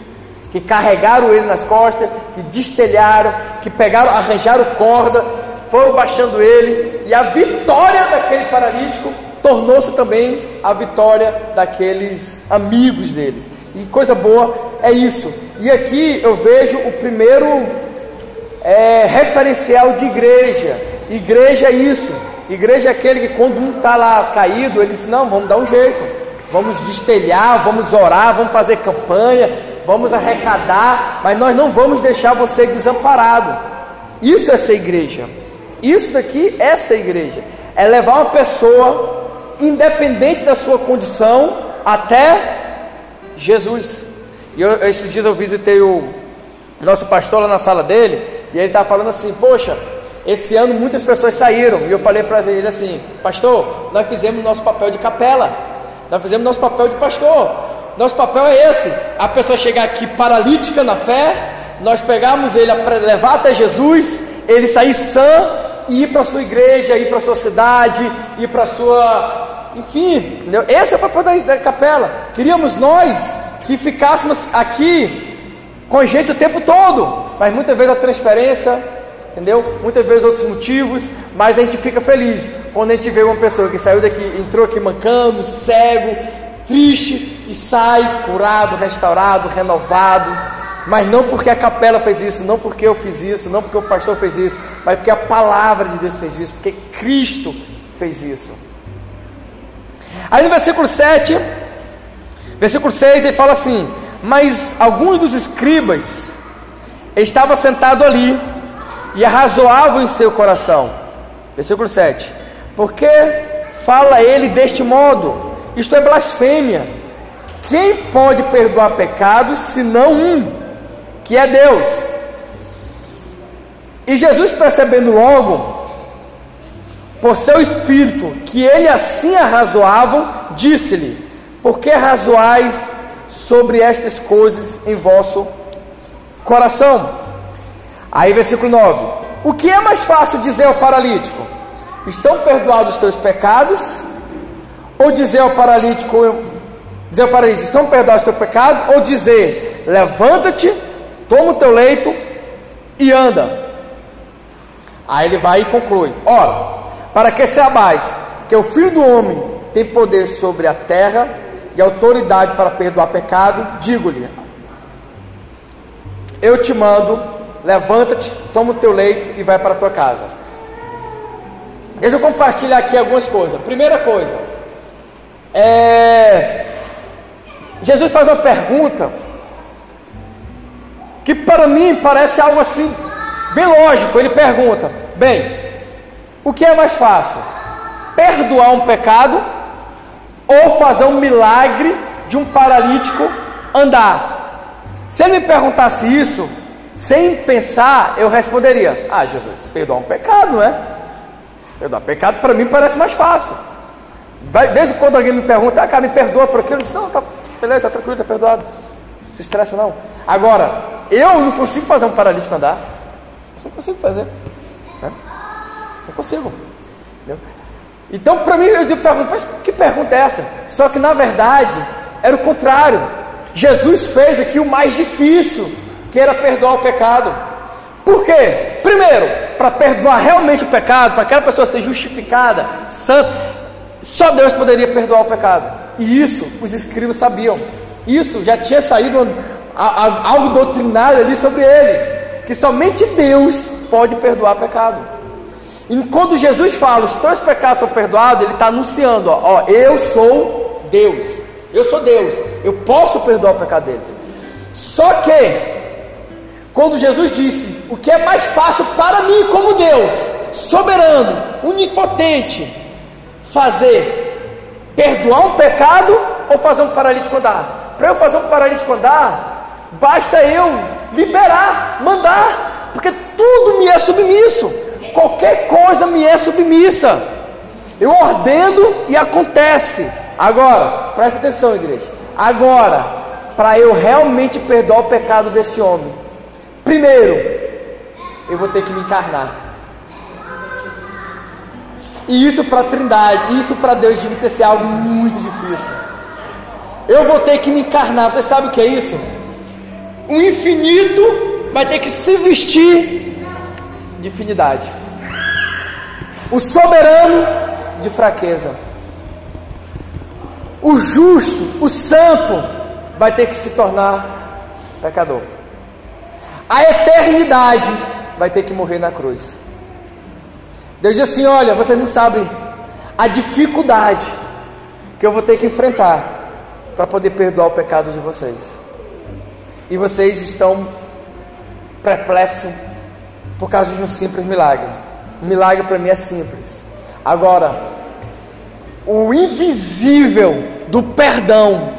que carregaram ele nas costas, que destelharam, que pegaram, arranjaram corda, foram baixando ele, e a vitória daquele paralítico tornou-se também a vitória daqueles amigos deles. E coisa boa é isso. E aqui eu vejo o primeiro é, referencial de igreja. Igreja é isso. Igreja é aquele que quando um está lá caído, ele diz, não, vamos dar um jeito. Vamos destelhar, vamos orar, vamos fazer campanha, vamos arrecadar, mas nós não vamos deixar você desamparado. Isso é ser igreja. Isso daqui é ser igreja. É levar uma pessoa, independente da sua condição, até Jesus. E eu, esses dias eu visitei o nosso pastor lá na sala dele, E ele estava falando assim: Poxa, esse ano muitas pessoas saíram. E eu falei para ele assim: Pastor, nós fizemos nosso papel de capela. Nós fizemos nosso papel de pastor. Nosso papel é esse: a pessoa chegar aqui paralítica na fé, nós pegarmos ele para levar até Jesus, ele sair sã e ir para a sua igreja, ir para a sua cidade, ir para a sua. Enfim, esse é o papel da, da capela. Queríamos nós que ficássemos aqui com gente o tempo todo, mas muitas vezes a transferência, entendeu? Muitas vezes outros motivos, mas a gente fica feliz quando a gente vê uma pessoa que saiu daqui, entrou aqui mancando, cego, triste e sai curado, restaurado, renovado, mas não porque a capela fez isso, não porque eu fiz isso, não porque o pastor fez isso, mas porque a palavra de Deus fez isso, porque Cristo fez isso. Aí no versículo 7, versículo 6, ele fala assim: Mas alguns dos escribas estavam sentados ali e arrazoavam em seu coração. Versículo 7: Porque fala ele deste modo? Isto é blasfêmia. Quem pode perdoar pecados senão um? que é Deus. E Jesus, percebendo logo, por seu espírito, que ele assim arrazoavam, disse-lhe: Por que razoais sobre estas coisas em vosso coração? Aí, versículo 9: O que é mais fácil dizer ao paralítico? Estão perdoados os teus pecados? Ou dizer ao paralítico, dizer ao paralítico, estão perdoados os teus pecados? Ou dizer, levanta-te toma o teu leito e anda. Aí ele vai e conclui: Ora, para que saibais que o Filho do Homem tem poder sobre a terra e autoridade para perdoar pecado, digo-lhe: Eu te mando, levanta-te, toma o teu leito e vai para a tua casa. Deixa eu compartilhar aqui algumas coisas. Primeira coisa, é, Jesus faz uma pergunta que para mim parece algo assim, bem lógico. Ele pergunta: bem, o que é mais fácil? Perdoar um pecado ou fazer um milagre de um paralítico andar? Se ele me perguntasse isso, sem pensar, eu responderia: Ah, Jesus, perdoar um pecado, né? Perdoar pecado para mim parece mais fácil. Vai, desde quando alguém me pergunta, ah, cara, me perdoa por aquilo, eu disse, não, tá, beleza, tá tranquilo, tá perdoado. Não se estressa não. Agora, eu não consigo fazer um paralítico andar. Não consigo fazer. Né? Não consigo. Entendeu? Então, para mim, eu pergunto, mas que pergunta é essa? Só que na verdade era o contrário. Jesus fez aqui o mais difícil, que era perdoar o pecado. Por quê? Primeiro, para perdoar realmente o pecado, para aquela pessoa ser justificada, santa, só Deus poderia perdoar o pecado. E isso os escribas sabiam. Isso já tinha saído algo doutrinário ali sobre ele, que somente Deus pode perdoar pecado. E quando Jesus fala, os teus pecados estão perdoados, ele está anunciando, ó, ó, eu sou Deus, eu sou Deus, eu posso perdoar o pecado deles. Só que, quando Jesus disse, o que é mais fácil para mim, como Deus, soberano, onipotente, fazer, perdoar um pecado ou fazer um paralítico andar? Para eu fazer um paralítico andar, Basta eu liberar, mandar, porque tudo me é submisso, qualquer coisa me é submissa. Eu ordeno e acontece. Agora, presta atenção, igreja. Agora, para eu realmente perdoar o pecado desse homem, primeiro, eu vou ter que me encarnar. E isso para a Trindade, isso para Deus devia ter sido algo muito difícil. Eu vou ter que me encarnar. Você sabe o que é isso? o infinito vai ter que se vestir de finidade. O soberano de fraqueza. O justo, o santo, vai ter que se tornar pecador. A eternidade vai ter que morrer na cruz. Deus diz assim: olha, vocês não sabem a dificuldade que eu vou ter que enfrentar para poder perdoar o pecado de vocês e vocês estão perplexos por causa de um simples milagre. Um milagre para mim é simples. Agora, o invisível do perdão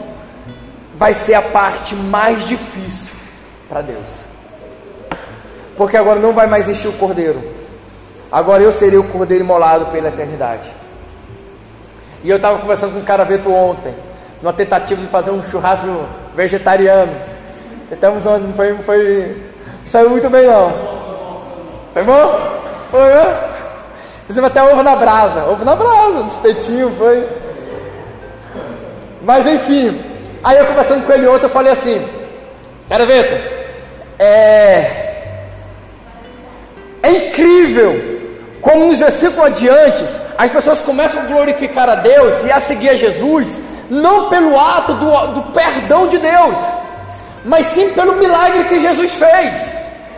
vai ser a parte mais difícil para Deus. porque agora não vai mais existir o cordeiro. Agora eu serei o cordeiro imolado pela eternidade. E eu estava conversando com um cara veto ontem, numa tentativa de fazer um churrasco vegetariano. Tentamos ontem, foi, foi. Saiu muito bem não. Foi bom? Foi, né? Fizemos até ovo na brasa. Ovo na brasa, no espetinho, foi. Mas enfim. Aí eu conversando com ele ontem, eu falei assim, cara Veto, é. É incrível como nos versículos adiante as pessoas começam a glorificar a Deus e a seguir a Jesus, não pelo ato do, do perdão de Deus, mas sim pelo milagre que Jesus fez.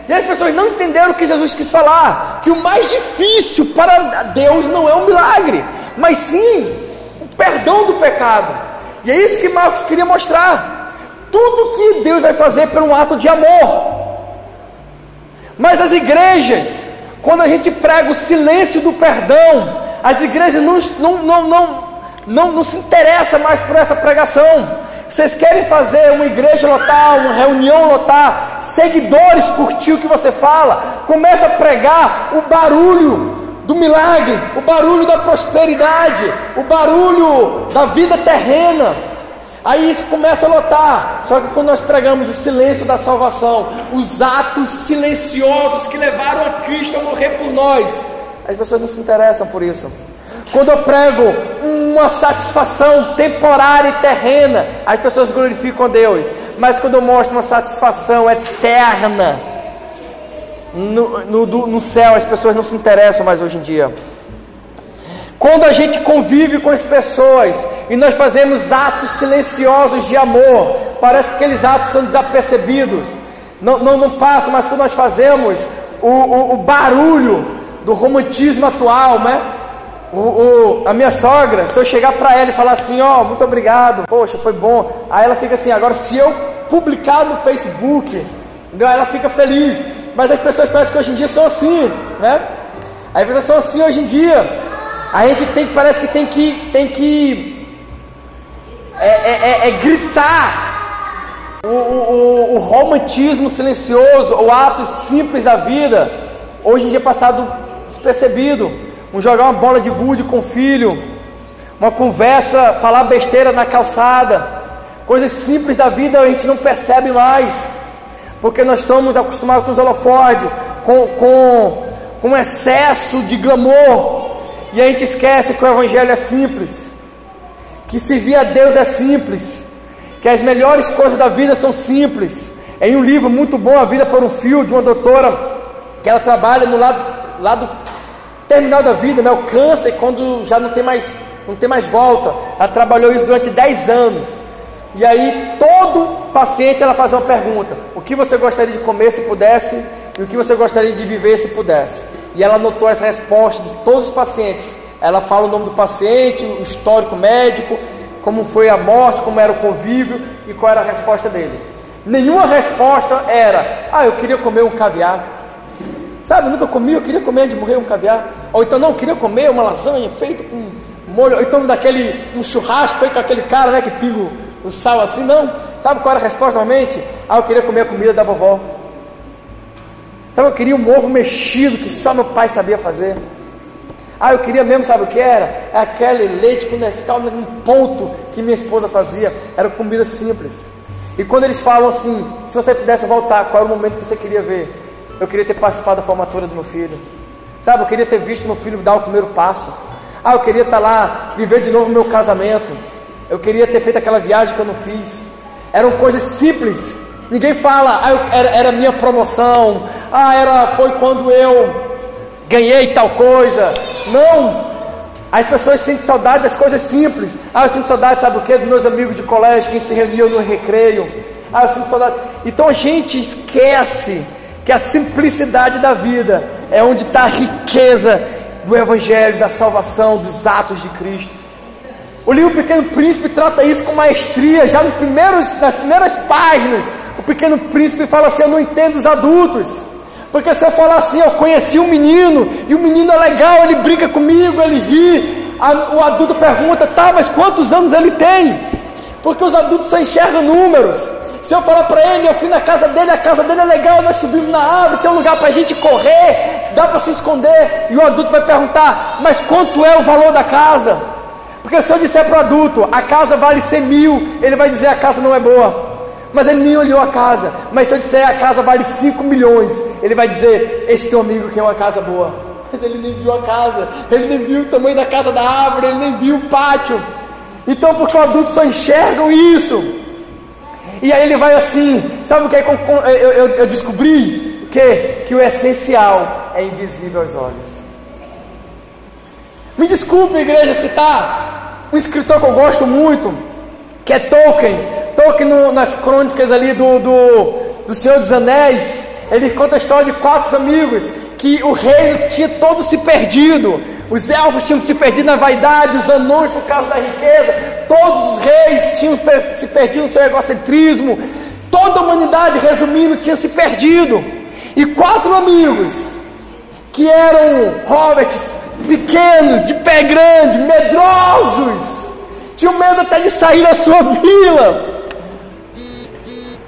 E as pessoas não entenderam o que Jesus quis falar: que o mais difícil para Deus não é um milagre, mas sim o perdão do pecado. E é isso que Marcos queria mostrar. Tudo que Deus vai fazer por um ato de amor. Mas as igrejas, quando a gente prega o silêncio do perdão, as igrejas não, não, não, não, não, se interessam mais por essa pregação. Vocês querem fazer uma igreja lotar, uma reunião lotar, seguidores curtir o que você fala, começa a pregar o barulho do milagre, o barulho da prosperidade, o barulho da vida terrena. Aí isso começa a lotar. Só que quando nós pregamos o silêncio da salvação, os atos silenciosos que levaram a Cristo a morrer por nós, as pessoas não se interessam por isso. Quando eu prego uma satisfação temporária e terrena, as pessoas glorificam a Deus. Mas quando eu mostro uma satisfação eterna no, no, no céu, as pessoas não se interessam mais hoje em dia. Quando a gente convive com as pessoas e nós fazemos atos silenciosos de amor, parece que aqueles atos são desapercebidos, não, não, não passam, mas quando nós fazemos o, o, o barulho do romantismo atual, né? O, a minha sogra, se eu chegar para ela e falar assim, ó, oh, muito obrigado, poxa, foi bom. Aí ela fica assim, agora se eu publicar no Facebook, ela fica feliz. Mas as pessoas parecem que hoje em dia são assim, né? As pessoas são assim hoje em dia. A gente tem, parece que tem que, tem que é, é, é, é gritar o, o, o romantismo silencioso, o ato simples da vida. Hoje em dia é passado despercebido. Um jogar uma bola de gude com o filho, uma conversa, falar besteira na calçada, coisas simples da vida a gente não percebe mais, porque nós estamos acostumados com os holofotes, com, com, com excesso de glamour, e a gente esquece que o Evangelho é simples, que servir a Deus é simples, que as melhores coisas da vida são simples. Em um livro muito bom, A Vida por um Fio, de uma doutora que ela trabalha no lado, lado terminal da vida, né? o câncer, quando já não tem mais, não tem mais volta. Ela trabalhou isso durante 10 anos. E aí todo paciente ela faz uma pergunta: o que você gostaria de comer se pudesse e o que você gostaria de viver se pudesse? E ela anotou as respostas de todos os pacientes. Ela fala o nome do paciente, o histórico médico, como foi a morte, como era o convívio e qual era a resposta dele. Nenhuma resposta era: ah, eu queria comer um caviar. Sabe, eu nunca comi, eu queria comer antes de morrer um caviar. Ou então não, eu queria comer uma lasanha feita com molho, ou então daquele, um churrasco feito com aquele cara, né, que pinga o sal assim, não. Sabe qual era a resposta normalmente? Ah, eu queria comer a comida da vovó. Sabe, eu queria um ovo mexido que só meu pai sabia fazer. Ah, eu queria mesmo, sabe o que era? É aquele leite com Nescau num ponto que minha esposa fazia. Era comida simples. E quando eles falam assim, se você pudesse voltar, qual era o momento que você queria ver? Eu queria ter participado da formatura do meu filho. Sabe, eu queria ter visto meu filho dar o primeiro passo. Ah, eu queria estar lá, viver de novo meu casamento. Eu queria ter feito aquela viagem que eu não fiz. Eram coisas simples. Ninguém fala, ah, eu, era, era minha promoção. Ah, era, foi quando eu ganhei tal coisa. Não. As pessoas sentem saudade das coisas simples. Ah, eu sinto saudade, sabe o que? Dos meus amigos de colégio que a gente se reunia no recreio. Ah, eu sinto saudade. Então a gente esquece que a simplicidade da vida é onde está a riqueza do Evangelho, da salvação, dos atos de Cristo. O livro Pequeno Príncipe trata isso com maestria, já primeiros, nas primeiras páginas. O Pequeno Príncipe fala assim: Eu não entendo os adultos. Porque se eu falar assim, eu conheci um menino, e o menino é legal, ele brinca comigo, ele ri. A, o adulto pergunta, tá, mas quantos anos ele tem? Porque os adultos só enxergam números. Se eu falar para ele, eu fui na casa dele, a casa dele é legal, nós subimos na árvore, tem um lugar para a gente correr, dá para se esconder. E o adulto vai perguntar: Mas quanto é o valor da casa? Porque se eu disser para o adulto, a casa vale 100 mil, ele vai dizer: A casa não é boa. Mas ele nem olhou a casa. Mas se eu disser a casa vale 5 milhões, ele vai dizer: Esse teu amigo quer uma casa boa. [LAUGHS] Mas ele nem viu a casa, ele nem viu o tamanho da casa da árvore, ele nem viu o pátio. Então, porque o adulto só enxergam isso. E aí ele vai assim, sabe o que eu, eu descobri? Que, que o essencial é invisível aos olhos. Me desculpe, igreja, citar um escritor que eu gosto muito, que é Tolkien. Tolkien no, nas crônicas ali do, do, do Senhor dos Anéis, ele conta a história de quatro amigos que o reino tinha todo se perdido. Os elfos tinham se perdido na vaidade, os anões por causa da riqueza, todos os reis tinham se perdido no seu egocentrismo, toda a humanidade, resumindo, tinha se perdido. E quatro amigos, que eram hobbits pequenos, de pé grande, medrosos, tinham medo até de sair da sua vila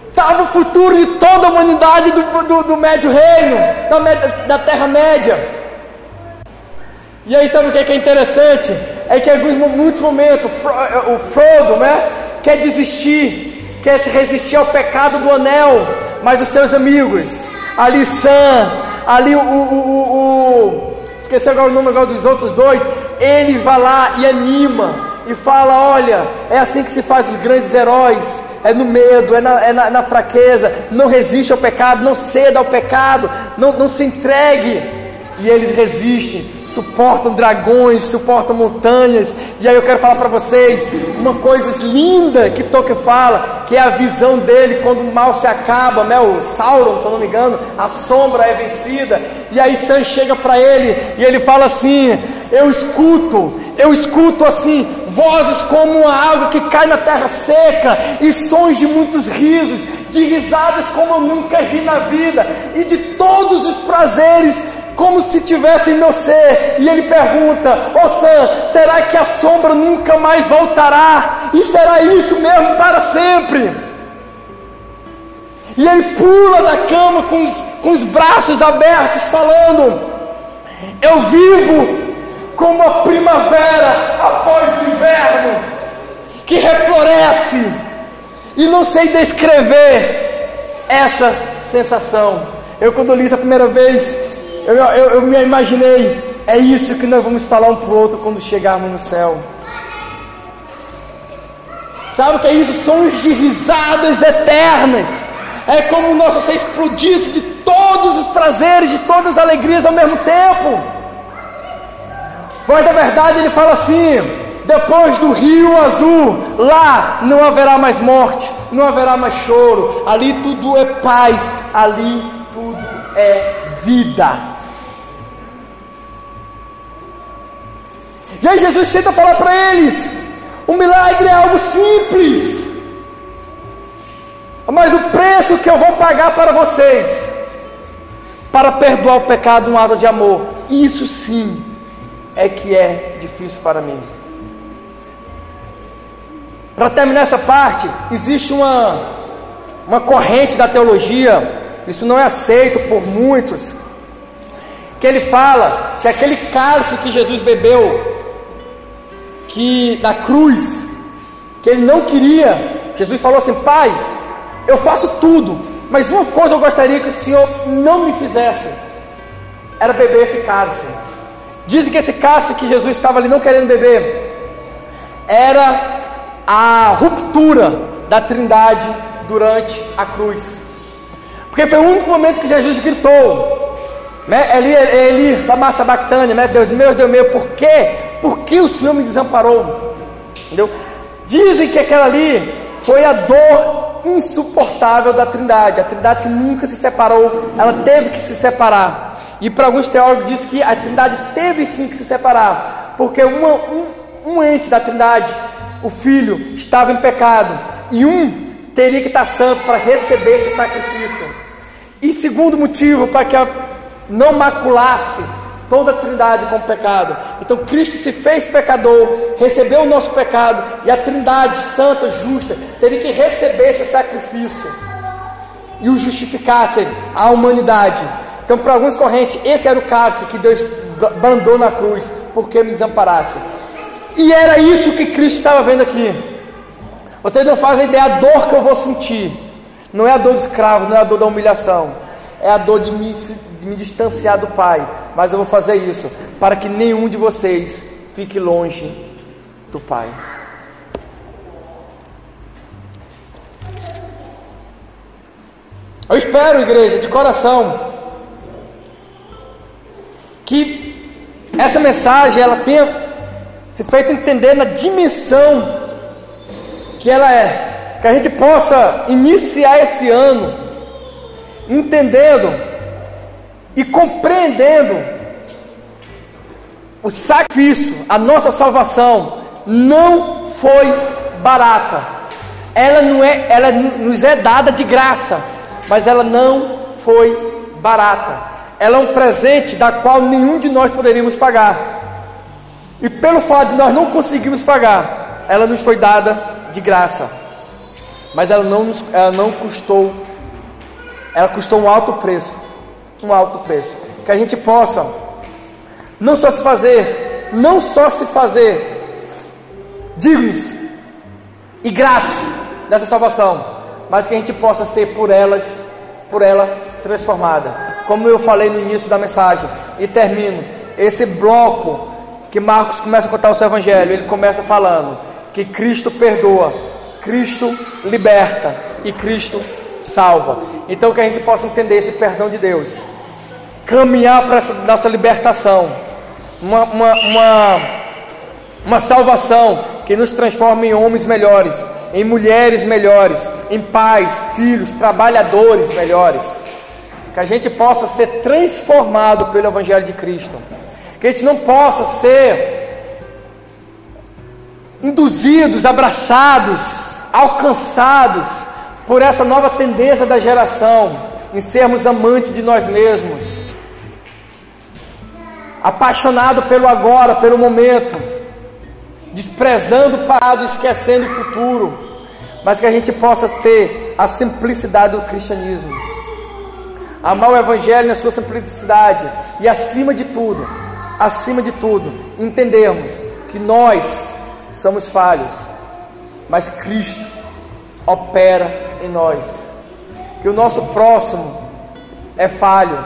estava o futuro de toda a humanidade do, do, do Médio Reino, da, da Terra-média. E aí, sabe o que é, que é interessante? É que em alguns, muitos momentos o Frodo né, quer desistir, quer se resistir ao pecado do anel, mas os seus amigos, ali Sam, ali o, o, o, o esqueci agora o nome agora dos outros dois, ele vai lá e anima e fala: Olha, é assim que se faz os grandes heróis é no medo, é na, é na, na fraqueza. Não resiste ao pecado, não ceda ao pecado, não, não se entregue. E eles resistem, suportam dragões, suportam montanhas. E aí eu quero falar para vocês uma coisa linda que Tolkien fala, que é a visão dele quando o mal se acaba, né? o Sauron, se eu não me engano, a sombra é vencida. E aí Sam chega para ele e ele fala assim: Eu escuto, eu escuto assim, vozes como uma água que cai na terra seca, e sons de muitos risos, de risadas como eu nunca ri na vida, e de todos os prazeres como se tivesse em meu ser. E ele pergunta: Ô oh Sam, será que a sombra nunca mais voltará? E será isso mesmo para sempre? E ele pula da cama com os, com os braços abertos, falando: Eu vivo como a primavera após o inverno, que refloresce, e não sei descrever essa sensação. Eu, quando li isso a primeira vez, eu, eu, eu me imaginei, é isso que nós vamos falar um para o outro quando chegarmos no céu. Sabe o que é isso? Sons de risadas eternas. É como o nosso ser explodisse de todos os prazeres, de todas as alegrias ao mesmo tempo. Voz da verdade, ele fala assim: depois do rio azul, lá não haverá mais morte, não haverá mais choro, ali tudo é paz, ali tudo é vida. E aí Jesus tenta falar para eles: o milagre é algo simples, mas o preço que eu vou pagar para vocês, para perdoar o pecado, um ato de amor, isso sim é que é difícil para mim. Para terminar essa parte, existe uma, uma corrente da teologia, isso não é aceito por muitos, que ele fala que aquele cálice que Jesus bebeu, que na cruz, que ele não queria, Jesus falou assim: Pai, eu faço tudo, mas uma coisa eu gostaria que o Senhor não me fizesse, era beber esse cálice. Dizem que esse cálice que Jesus estava ali não querendo beber era a ruptura da trindade durante a cruz. Porque foi o único momento que Jesus gritou, né? Eli, Eli, da massa bactânia, né? Deus meu, Deus meu, por quê? Por que o Senhor me desamparou? Entendeu? Dizem que aquela ali foi a dor insuportável da trindade, a trindade que nunca se separou, ela teve que se separar. E para alguns teólogos diz que a Trindade teve sim que se separar, porque uma, um, um ente da Trindade, o Filho, estava em pecado, e um teria que estar santo para receber esse sacrifício. E segundo motivo, para que não maculasse toda a trindade com pecado. Então Cristo se fez pecador, recebeu o nosso pecado, e a trindade santa, justa, teria que receber esse sacrifício e o justificasse a humanidade. Então, para alguns correntes, esse era o cálice que Deus brandou na cruz, porque me desamparasse. E era isso que Cristo estava vendo aqui. Vocês não fazem ideia da dor que eu vou sentir. Não é a dor do escravo, não é a dor da humilhação. É a dor de me, de me distanciar do Pai. Mas eu vou fazer isso para que nenhum de vocês fique longe do Pai. Eu espero, igreja, de coração, que essa mensagem ela tenha se feito entender na dimensão que ela é, que a gente possa iniciar esse ano entendendo e compreendendo o sacrifício, a nossa salvação não foi barata. Ela não é, ela nos é dada de graça, mas ela não foi barata. Ela é um presente da qual nenhum de nós poderíamos pagar. E pelo fato de nós não conseguirmos pagar, ela nos foi dada de graça. Mas ela não, nos, ela não custou, ela custou um alto preço. Um alto preço. Que a gente possa não só se fazer, não só se fazer dignos e gratos dessa salvação, mas que a gente possa ser por elas, por ela transformada. Como eu falei no início da mensagem e termino esse bloco que Marcos começa a contar o seu evangelho, ele começa falando que Cristo perdoa, Cristo liberta e Cristo salva. Então que a gente possa entender esse perdão de Deus, caminhar para essa nossa libertação, uma, uma, uma, uma salvação que nos transforma em homens melhores, em mulheres melhores, em pais, filhos, trabalhadores melhores. Que a gente possa ser transformado pelo Evangelho de Cristo. Que a gente não possa ser induzidos, abraçados, alcançados por essa nova tendência da geração em sermos amantes de nós mesmos, apaixonado pelo agora, pelo momento, desprezando o passado, esquecendo o futuro, mas que a gente possa ter a simplicidade do cristianismo, amar o Evangelho na sua simplicidade e, acima de tudo, acima de tudo, entendermos que nós somos falhos, mas Cristo opera em nós. Que o nosso próximo é falho,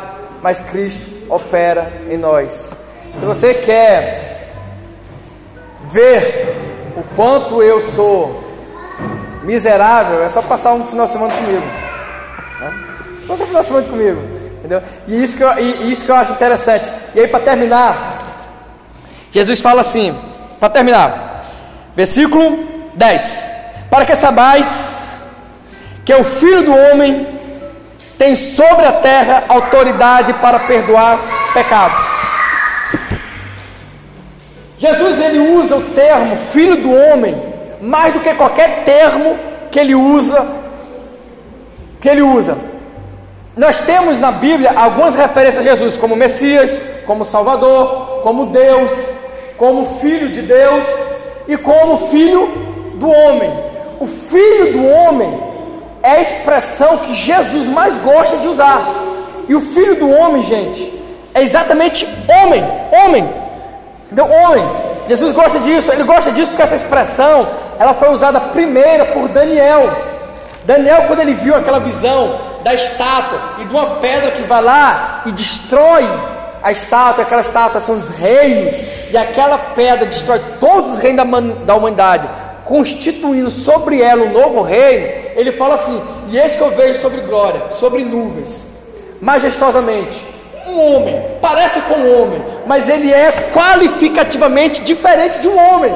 mas Cristo opera em nós. Se você quer ver o quanto eu sou miserável, é só passar um final de semana comigo. Né? Um final de semana comigo. Entendeu? E isso que eu, e isso que eu acho interessante. E aí, para terminar, Jesus fala assim: para terminar, versículo 10: Para que sabais que o Filho do Homem tem sobre a terra autoridade para perdoar pecado. Jesus ele usa o termo Filho do Homem mais do que qualquer termo que ele usa que ele usa nós temos na Bíblia algumas referências a Jesus como Messias, como Salvador, como Deus, como Filho de Deus e como Filho do homem. O Filho do homem é a expressão que Jesus mais gosta de usar. E o Filho do homem, gente, é exatamente homem, homem, entendeu? Homem. Jesus gosta disso, ele gosta disso porque essa expressão ela foi usada primeira por Daniel. Daniel, quando ele viu aquela visão da estátua e de uma pedra que vai lá e destrói a estátua, aquela estátua são os reinos, e aquela pedra destrói todos os reinos da, da humanidade, constituindo sobre ela um novo reino. Ele fala assim: E esse que eu vejo sobre glória, sobre nuvens, majestosamente, um homem, parece com um homem, mas ele é qualificativamente diferente de um homem.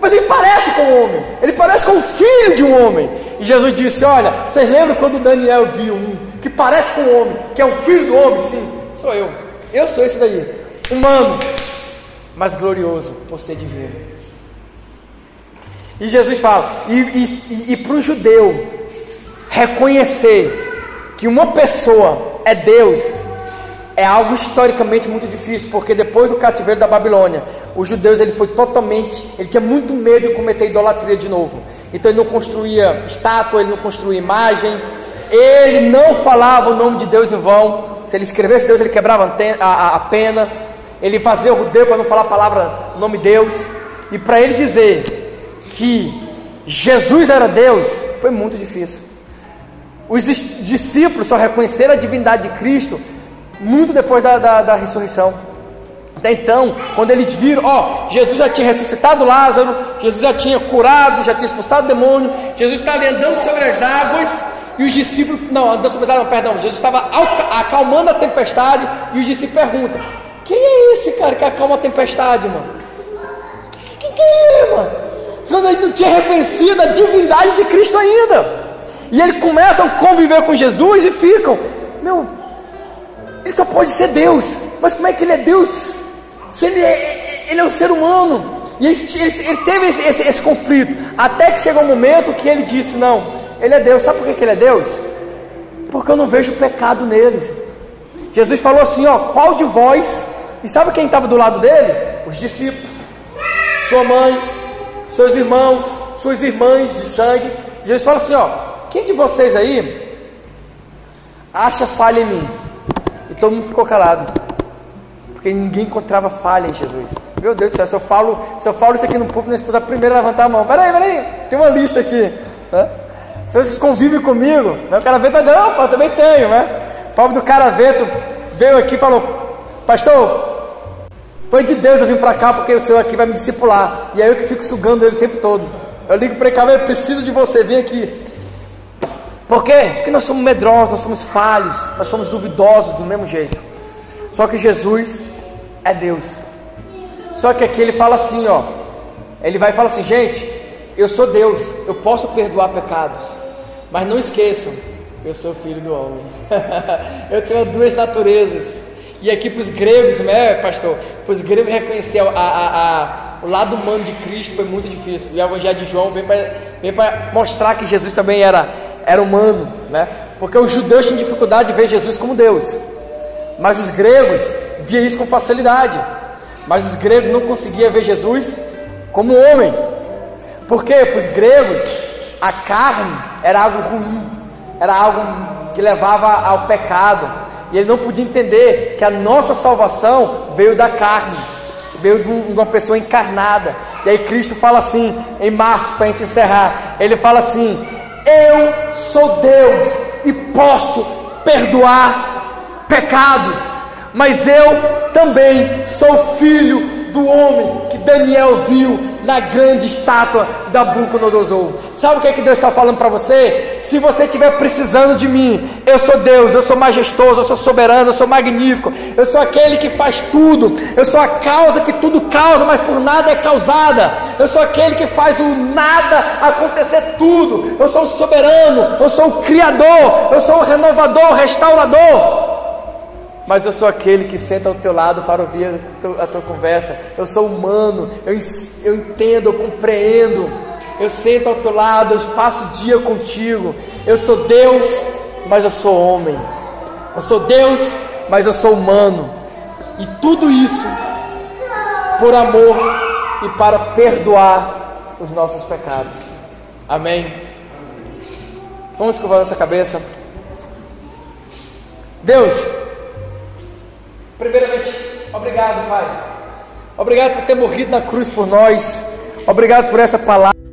Mas ele parece com um homem, ele parece com o filho de um homem. E Jesus disse: Olha, vocês lembram quando Daniel viu um que parece com um homem, que é o filho do homem? Sim, sou eu. Eu sou esse daí, humano, mas glorioso por ser divino. E Jesus fala: e, e, e para o judeu reconhecer que uma pessoa é Deus, é algo historicamente muito difícil, porque depois do cativeiro da Babilônia, os judeus ele foi totalmente, ele tinha muito medo de cometer idolatria de novo. Então ele não construía estátua, ele não construía imagem, ele não falava o nome de Deus em vão. Se ele escrevesse Deus, ele quebrava a, a, a pena. Ele fazia o judeu para não falar a palavra nome Deus. E para ele dizer que Jesus era Deus, foi muito difícil. Os discípulos só reconheceram a divindade de Cristo muito depois da, da, da ressurreição. Então, quando eles viram, ó, Jesus já tinha ressuscitado Lázaro, Jesus já tinha curado, já tinha expulsado o demônio, Jesus estava andando sobre as águas, e os discípulos, não, andando sobre as águas, perdão, Jesus estava acalmando a tempestade, e os discípulos perguntam: Quem é esse cara que acalma a tempestade, mano? Quem que é, mano? Quando ele não tinha reconhecido a divindade de Cristo ainda. E eles começam a conviver com Jesus e ficam, meu, ele só pode ser Deus, mas como é que ele é Deus? Se ele é, ele é um ser humano. E ele, ele, ele teve esse, esse, esse, conflito, até que chegou um momento que ele disse: Não, ele é Deus. Sabe por que ele é Deus? Porque eu não vejo pecado neles. Jesus falou assim: Ó, qual de vós? E sabe quem estava do lado dele? Os discípulos, sua mãe, seus irmãos, suas irmãs de sangue. Jesus fala assim: Ó, quem de vocês aí acha falha em mim? E todo mundo ficou calado. Porque ninguém encontrava falha em Jesus. Meu Deus do céu, se eu falo, se eu falo isso aqui no público, minha esposa primeiro levantar a mão. Peraí, peraí, tem uma lista aqui. Né? Pessoas que convivem comigo. Né? O cara vai dizer, opa, também tenho, né? O pobre do caraveto veio aqui e falou, pastor, foi de Deus eu vim para cá porque o senhor aqui vai me discipular. E aí eu que fico sugando ele o tempo todo. Eu ligo para ele, eu preciso de você, vem aqui. Por quê? Porque nós somos medrosos, nós somos falhos, nós somos duvidosos do mesmo jeito. Só que Jesus é Deus. Só que aqui ele fala assim, ó. Ele vai e fala assim, gente, eu sou Deus, eu posso perdoar pecados. Mas não esqueçam, eu sou filho do homem. [LAUGHS] eu tenho duas naturezas. E aqui para os gregos, né, pastor? Para os gregos reconhecer a, a, a, o lado humano de Cristo foi muito difícil. E o Evangelho de João vem para mostrar que Jesus também era era humano, né? Porque os judeus tinham dificuldade de ver Jesus como Deus, mas os gregos via isso com facilidade. Mas os gregos não conseguiam ver Jesus como homem. Por quê? Para os gregos, a carne era algo ruim, era algo que levava ao pecado. E ele não podia entender que a nossa salvação veio da carne, veio de uma pessoa encarnada. E aí Cristo fala assim, em Marcos, para a gente encerrar: Ele fala assim: eu sou Deus e posso perdoar pecados, mas eu também sou filho do homem que Daniel viu na grande estátua da Nabucodonosor. Sabe o que é que Deus está falando para você? Se você estiver precisando de mim, eu sou Deus, eu sou majestoso, eu sou soberano, eu sou magnífico, eu sou aquele que faz tudo, eu sou a causa que tudo causa, mas por nada é causada, eu sou aquele que faz o nada acontecer tudo, eu sou o soberano, eu sou o criador, eu sou o renovador, o restaurador mas eu sou aquele que senta ao teu lado para ouvir a tua, a tua conversa. Eu sou humano, eu, eu entendo, eu compreendo. Eu sento ao teu lado, eu passo o dia contigo. Eu sou Deus, mas eu sou homem. Eu sou Deus, mas eu sou humano. E tudo isso por amor e para perdoar os nossos pecados. Amém. Vamos escovar nossa cabeça. Deus, Primeiramente, obrigado, Pai. Obrigado por ter morrido na cruz por nós. Obrigado por essa palavra.